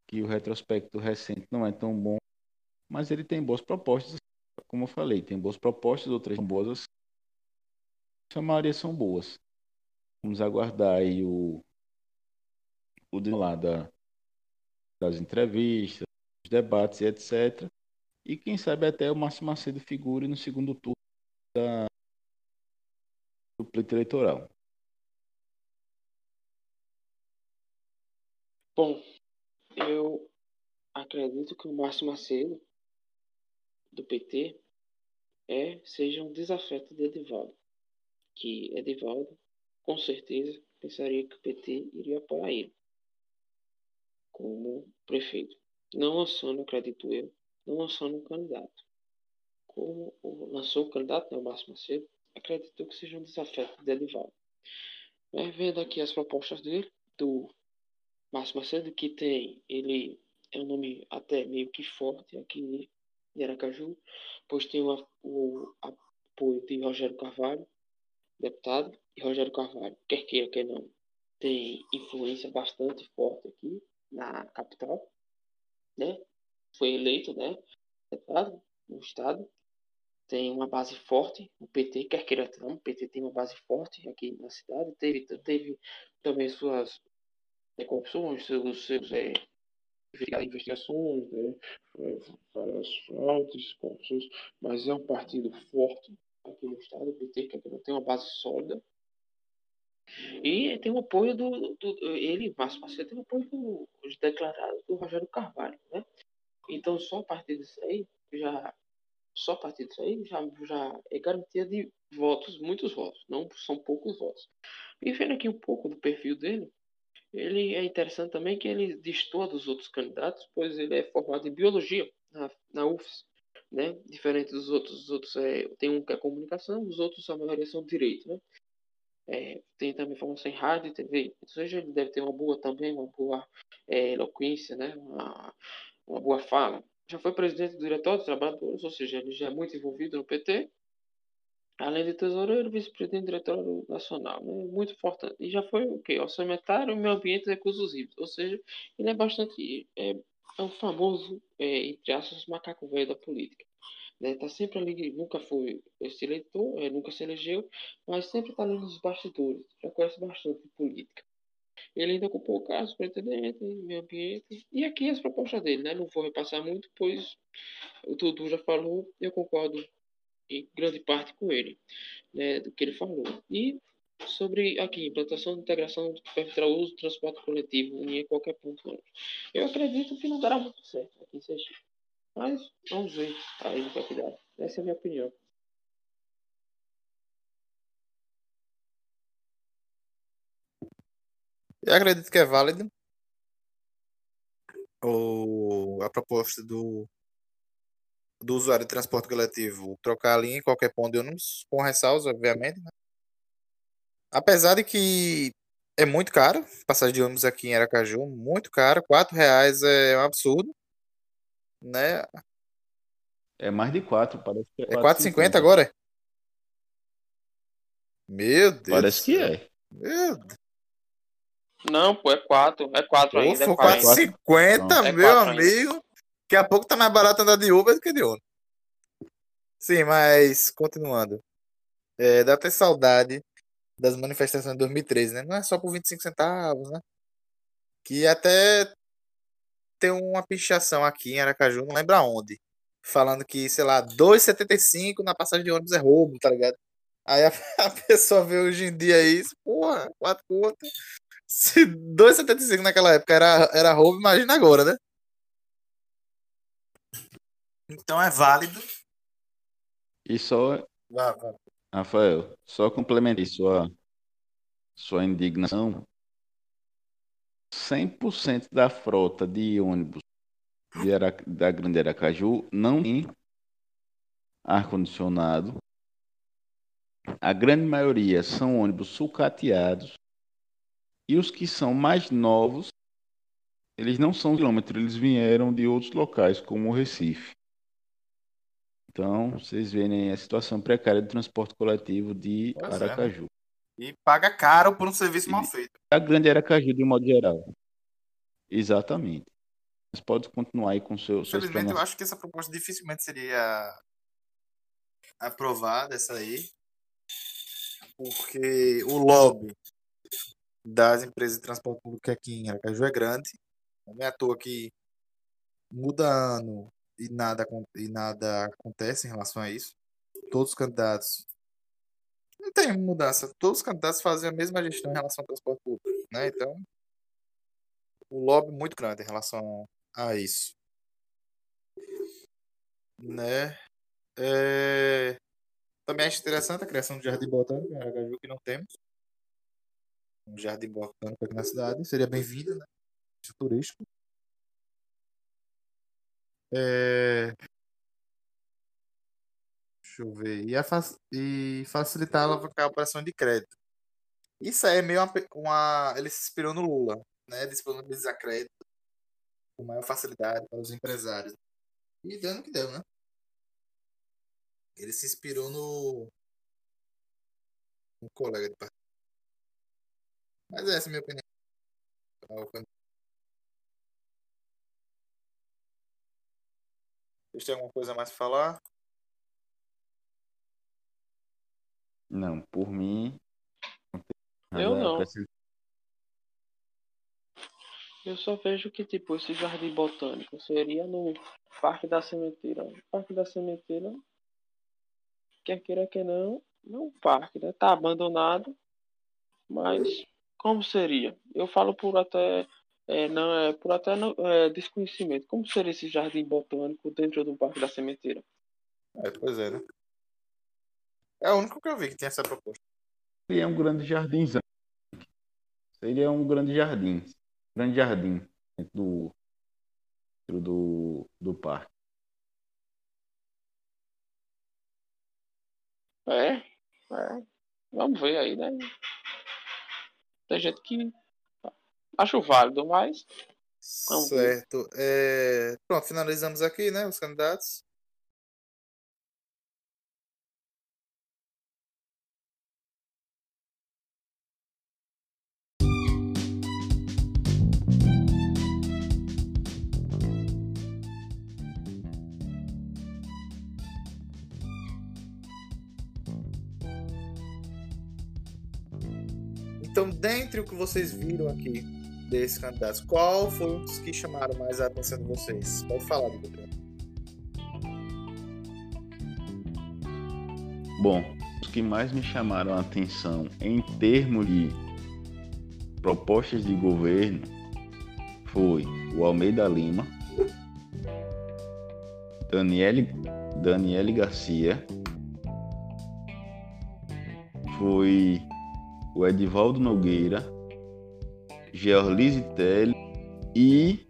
que o retrospecto recente não é tão bom, mas ele tem boas propostas, como eu falei, tem boas propostas, outras são boas, a maioria são boas. Vamos aguardar aí o, o lá da, das entrevistas, dos debates, etc. E quem sabe até o Márcio Macedo figure no segundo turno da, do pleito eleitoral. Bom, eu acredito que o Márcio Macedo, do PT, é, seja um desafeto de Edivaldo. Que Edivaldo, com certeza, pensaria que o PT iria apoiar ele como prefeito. Não lançando, acredito eu, não lançando um candidato. Como lançou o candidato, né, o Márcio Macedo, acredito que seja um desafeto de Edivaldo. Mas vendo aqui as propostas dele, do Márcio Macedo, que tem, ele é um nome até meio que forte aqui em Aracaju, pois tem o, o apoio de Rogério Carvalho, deputado, e Rogério Carvalho, quer queira, quer não, tem influência bastante forte aqui na capital, né? Foi eleito, né? Deputado no estado, tem uma base forte, o PT, quer queira não, o PT tem uma base forte aqui na cidade, teve, teve também suas é, corrupções, seus, seus é, investigações, né, várias fraudes, corrupções, mas é um partido forte aqui no estado, o PT, que tem uma base sólida. E tem o apoio do, do ele, Márcio Macedo, tem o apoio do, declarado do Rogério Carvalho, né? Então, só a partir disso aí, já, só a partir disso aí, já, já é garantia de votos, muitos votos, não são poucos votos. E vendo aqui um pouco do perfil dele, ele é interessante também que ele destoa dos outros candidatos, pois ele é formado em biologia na, na UFS, né? Diferente dos outros, os outros é, tem um que é comunicação, os outros a maioria são direito, né? É, tem também formação em rádio e TV, ou seja, ele deve ter uma boa também, uma boa é, eloquência, né? Uma, uma boa fala. Já foi presidente do Diretório dos Trabalhadores, ou seja, ele já é muito envolvido no PT, além de tesoureiro, vice-presidente do Diretório Nacional, né? muito importante. E já foi o quê? Orçamentário, meio ambiente e recursos hídricos, ou seja, ele é bastante, é, é um famoso, é, entre aspas, macaco velho da política. Né? Tá sempre ali, nunca foi esse eleitor, é, nunca se elegeu, mas sempre está ali nos bastidores, já conhece bastante de política. Ele ainda ocupou o cargo superintendente, meio ambiente, e aqui as propostas dele, né? Não vou repassar muito, pois o Dudu já falou, eu concordo em grande parte com ele, né, do que ele falou. E sobre aqui, implantação de integração para o uso do transporte coletivo em qualquer ponto. Eu acredito que não dará muito certo aqui em Sergipe. Mas vamos ver aí no que dar. Essa é a minha opinião. Eu acredito que é válido o, a proposta do, do usuário de transporte coletivo trocar a linha em qualquer ponto de ônibus, com ressalvas, obviamente. Né? Apesar de que é muito caro, passagem de ônibus aqui em Aracaju, muito caro, quatro reais é um absurdo, né? É mais de quatro, parece que é, é 4,50 agora? Meu Deus. Parece que é. Meu Deus. Não, pô, é 4. É 4 ainda. Pô, é 4,50, meu amigo. Ainda. Daqui a pouco tá mais barato andar de Uber do que de ônibus. Sim, mas continuando. É, dá até saudade das manifestações de 2013, né? Não é só por 25 centavos, né? Que até tem uma pichação aqui em Aracaju, não lembro aonde. Falando que, sei lá, 2,75 na passagem de ônibus é roubo, tá ligado? Aí a, *laughs* a pessoa vê hoje em dia isso, porra, 4 contas. Se 2,75 naquela época era, era roubo, imagina agora, né? Então é válido. E só. Vá, vá. Rafael, só complementei sua, sua indignação. 100% da frota de ônibus de Ara, da Grande Aracaju não tem ar-condicionado. A grande maioria são ônibus sucateados. E os que são mais novos, eles não são quilômetros, eles vieram de outros locais, como o Recife. Então, vocês verem a situação precária do transporte coletivo de pois é, né? Aracaju. É. E paga caro por um serviço e mal feito. A grande Aracaju, de modo geral. Exatamente. Mas pode continuar aí com seu. Infelizmente, eu acho que essa proposta dificilmente seria aprovada, essa aí. Porque o lobby das empresas de transporte público aqui em Aracaju é grande. Não é à toa que muda ano, e nada, e nada acontece em relação a isso. Todos os candidatos. Não tem mudança. Todos os candidatos fazem a mesma gestão em relação ao transporte público. Né? Então, o lobby é muito grande em relação a isso. Né? É... Também acho interessante a criação do Jardim Botânico em Aracaju, que não temos. Um jardim botânico aqui na cidade. Seria bem-vindo, né? Turístico. É... Deixa eu ver. E, a fac... e facilitar a operação de crédito. Isso aí é meio uma, uma... Ele se inspirou no Lula, né? Disponibilizar crédito com maior facilidade para os empresários. E dando que deu, né? Ele se inspirou no. Um colega de partido. Mas essa é a minha opinião. Vocês têm alguma coisa mais para falar? Não, por mim. Eu não. Eu só vejo que, tipo, esse jardim botânico seria no Parque da Sementeira. O Parque da Sementeira, quer queira que não, não é um parque, né? Tá abandonado, mas como seria? Eu falo por até é, não é por até não, é, desconhecimento. Como seria esse jardim botânico dentro do Parque da Sementeira? É, pois é, né? É o único que eu vi que tem essa proposta. Seria um grande jardinzão. Seria um grande jardim. Grande jardim dentro do, dentro do, do parque. É, é. Vamos ver aí, né? Tem gente que acho válido, mas. Certo. É, Pronto, finalizamos aqui, né? Os candidatos. Então, dentre o que vocês viram aqui desses candidatos, qual foi um dos que chamaram mais a atenção de vocês? Pode falar, Dudu. Bom, os que mais me chamaram a atenção em termos de propostas de governo foi o Almeida Lima, Daniele, Daniele Garcia, foi o Edivaldo Nogueira, Georlise Telly e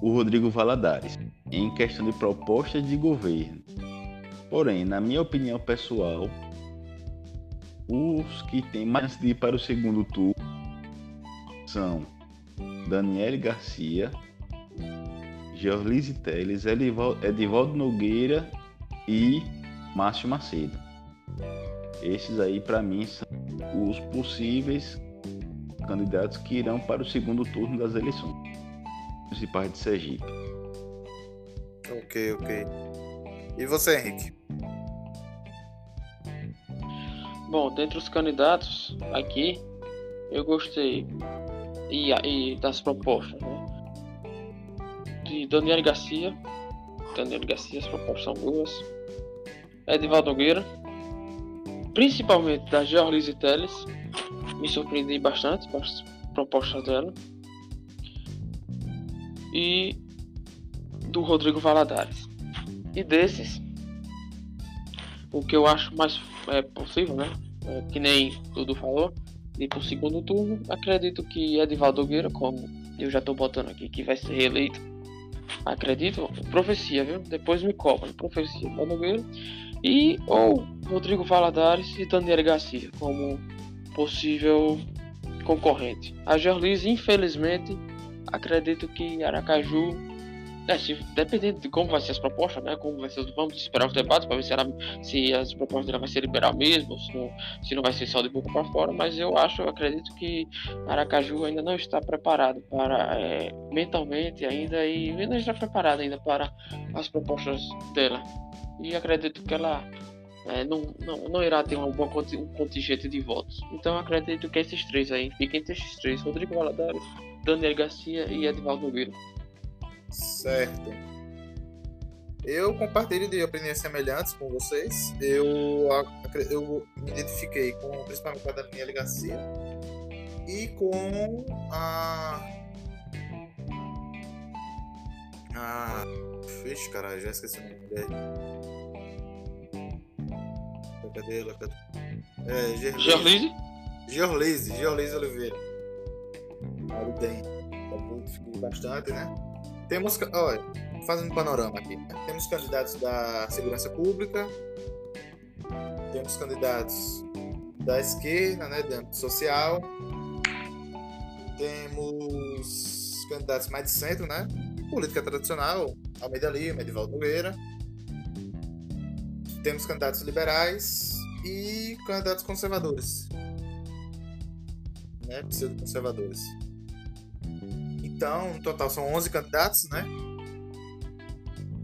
o Rodrigo Valadares, em questão de propostas de governo. Porém, na minha opinião pessoal, os que têm mais de ir para o segundo turno são Daniele Garcia, Georlise Teles, Edivaldo Nogueira e Márcio Macedo. Esses aí, para mim, são os possíveis candidatos que irão para o segundo turno das eleições municipais de Sergipe. Ok, ok. E você, Henrique? Bom, dentre os candidatos aqui, eu gostei e, e das propostas, né? De Daniel Garcia. Daniel Garcia, as propostas são boas. Edivaldo Nogueira. Principalmente da Georlise Teles. Me surpreendi bastante com as propostas dela. E do Rodrigo Valadares. E desses, o que eu acho mais é, possível, né? É, que nem tudo falou, ir para o segundo turno. Acredito que Edivaldo Nogueira, como eu já estou botando aqui, que vai ser reeleito. Acredito, profecia, viu? Depois me cobra, profecia Edivaldo Nogueira. E ou Rodrigo Valadares e Daniel Garcia como possível concorrente. A Gerlise, infelizmente, acredito que Aracaju é, se, dependendo de como vai ser as propostas, né? Como vai ser, vamos esperar os debates para ver se, ela, se as propostas dela vai ser liberal mesmo, se não, se não vai ser só de boca para fora. Mas eu acho, eu acredito que Aracaju ainda não está preparado para é, mentalmente ainda e não está preparado ainda para as propostas dela. E acredito que ela é, não, não, não irá ter um bom contingente de votos. Então acredito que esses três aí fiquem entre esses três: Rodrigo Valadares, Daniel Garcia e Edvaldo Nogueira. Certo. Eu compartilho de opiniões semelhantes com vocês. Eu, eu me identifiquei com principalmente com a Daniela Garcia e com a. A. Vixe, caralho, já esqueci o nome dele. Cadê ela? Cadê? É, Georlise? Georlise, Georlise Oliveira. Olha bem. Fiquei bastante, né? Temos, olha, fazendo um panorama aqui. Né? Temos candidatos da segurança pública, temos candidatos da esquerda, né, do âmbito social, temos candidatos mais de centro, né, política tradicional, Almeida Lima, Edivaldo Nogueira, temos candidatos liberais e candidatos conservadores, né, pseudo-conservadores. Então, no total são 11 candidatos, né?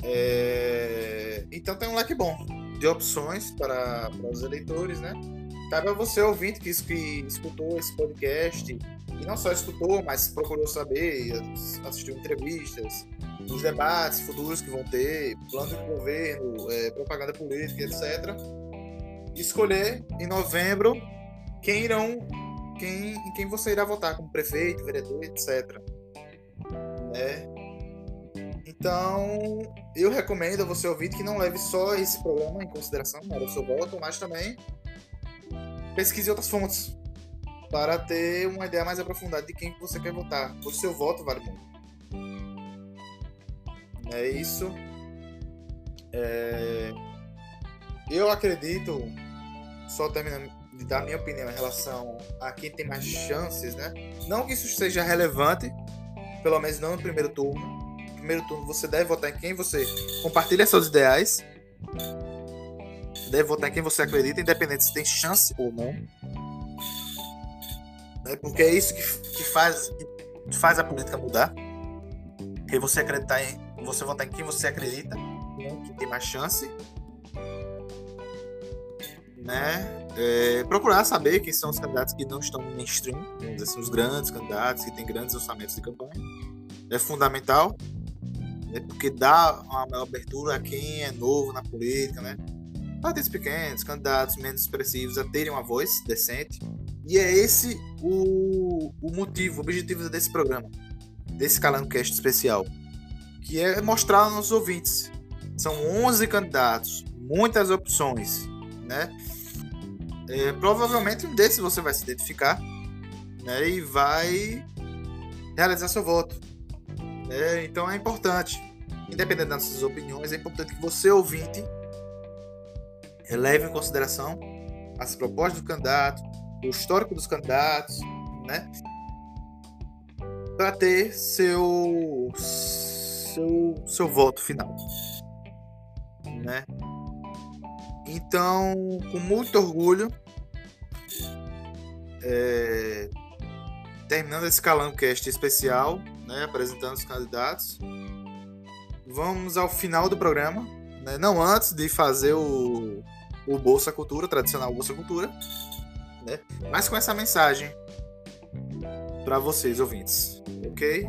É... Então tem um leque bom de opções para, para os eleitores, né? Cabe a você, ouvinte, que, que escutou esse podcast, e não só escutou, mas procurou saber, assistiu entrevistas, os debates futuros que vão ter, plano de governo, é, propaganda política, etc. Escolher em novembro quem irão, quem, em quem você irá votar como prefeito, vereador, etc. Né? Então, eu recomendo a você ouvir que não leve só esse programa em consideração na hora do seu voto, mas também pesquise outras fontes para ter uma ideia mais aprofundada de quem você quer votar. O seu voto vale muito. É isso. É... Eu acredito, só terminando de dar minha opinião em relação a quem tem mais chances, né? Não que isso seja relevante, pelo menos não no primeiro turno. No primeiro turno você deve votar em quem você compartilha seus ideais. Deve votar em quem você acredita, independente se tem chance ou não. É porque é isso que, que, faz, que faz a política mudar. Que você acreditar em. Você votar em quem você acredita, não quem tem mais chance né? É, procurar saber quem são os candidatos que não estão no mainstream, vamos dizer assim, os grandes candidatos que têm grandes orçamentos de campanha. É fundamental, né? porque dá uma maior abertura a quem é novo na política, né? Partidos pequenos, candidatos menos expressivos a terem uma voz decente. E é esse o, o motivo, o objetivo desse programa, desse Calando Cast especial, que é mostrar aos nossos ouvintes. São 11 candidatos, muitas opções, né? É, provavelmente um desses você vai se identificar né, e vai realizar seu voto. É, então é importante, independente das suas opiniões, é importante que você, ouvinte, leve em consideração as propostas do candidato, o histórico dos candidatos, né? Para ter seu, seu, seu voto final. Né? Então, com muito orgulho, é, terminando esse Cast especial, né, apresentando os candidatos, vamos ao final do programa, né, não antes de fazer o, o Bolsa Cultura, tradicional Bolsa Cultura, né, mas com essa mensagem para vocês, ouvintes, ok?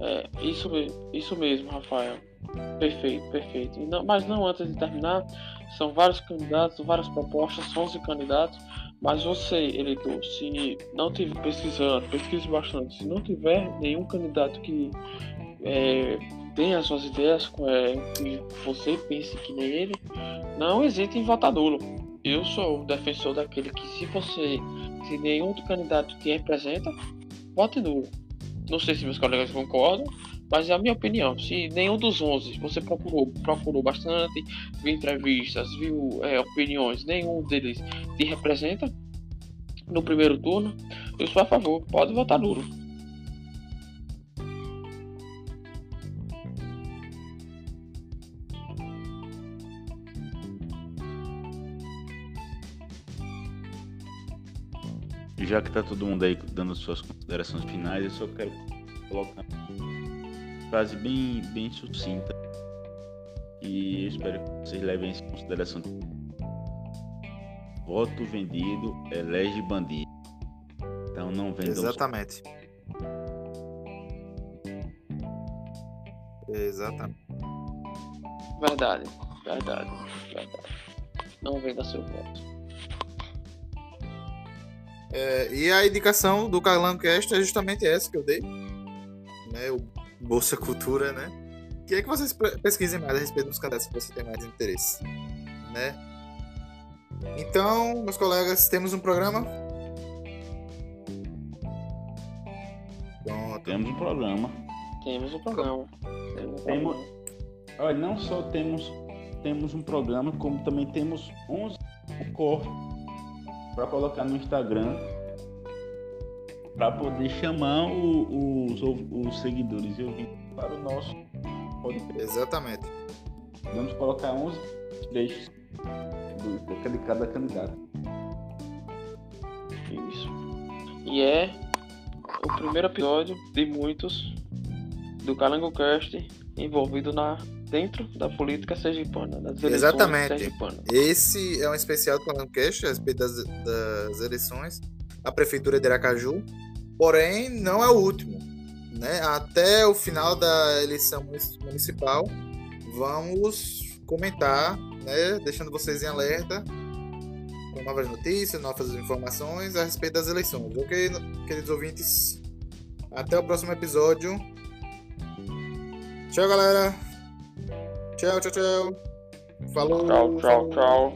É, isso, isso mesmo, Rafael. Perfeito, perfeito. Não, mas não antes de terminar, são vários candidatos, várias propostas, 11 candidatos, mas você, eleitor, se não tiver pesquisando, pesquise bastante, se não tiver nenhum candidato que é, tenha suas ideias, é, que você pense que nem ele, não hesite em votar nulo. Eu sou defensor daquele que se você, se nenhum outro candidato te representa, vote nulo. Não sei se meus colegas concordam, mas é a minha opinião. Se nenhum dos 11 você procurou, procurou bastante, viu entrevistas, viu é, opiniões, nenhum deles te representa no primeiro turno, eu sou a favor. Pode votar duro. Já que tá todo mundo aí dando suas considerações finais, eu só quero colocar frase bem, bem sucinta. E eu espero que vocês levem isso em consideração. Voto vendido elege bandido. Então não vendam. Exatamente. Exatamente. Verdade, verdade, verdade. Não venda seu voto. É, e a indicação do Carlan Cast é justamente essa que eu dei. Né, o Bolsa Cultura, né? Queria que vocês pesquisem mais a respeito dos candidatos que você tem mais interesse, né? Então, meus colegas, temos um programa? Pronto. Temos um programa. Temos um programa. Temos, olha, não só temos, temos um programa, como também temos 11 cortes para colocar no Instagram para poder chamar o, os, os seguidores e ouvintes para o nosso podcast. Exatamente. Vamos colocar 11 trechos de cada candidato. Isso. E é o primeiro episódio de muitos do Calango Cast envolvido na dentro da política sergipana, das eleições Exatamente. sergipanas. Esse é um especial do Calancast a respeito das, das eleições à Prefeitura de Aracaju. Porém, não é o último. Né? Até o final da eleição munici- municipal, vamos comentar, né? deixando vocês em alerta com novas notícias, novas informações a respeito das eleições. Ok, queridos ouvintes? Até o próximo episódio. Tchau, galera. Tchau, tchau, tchau. Falou. Tchau, tchau, tchau.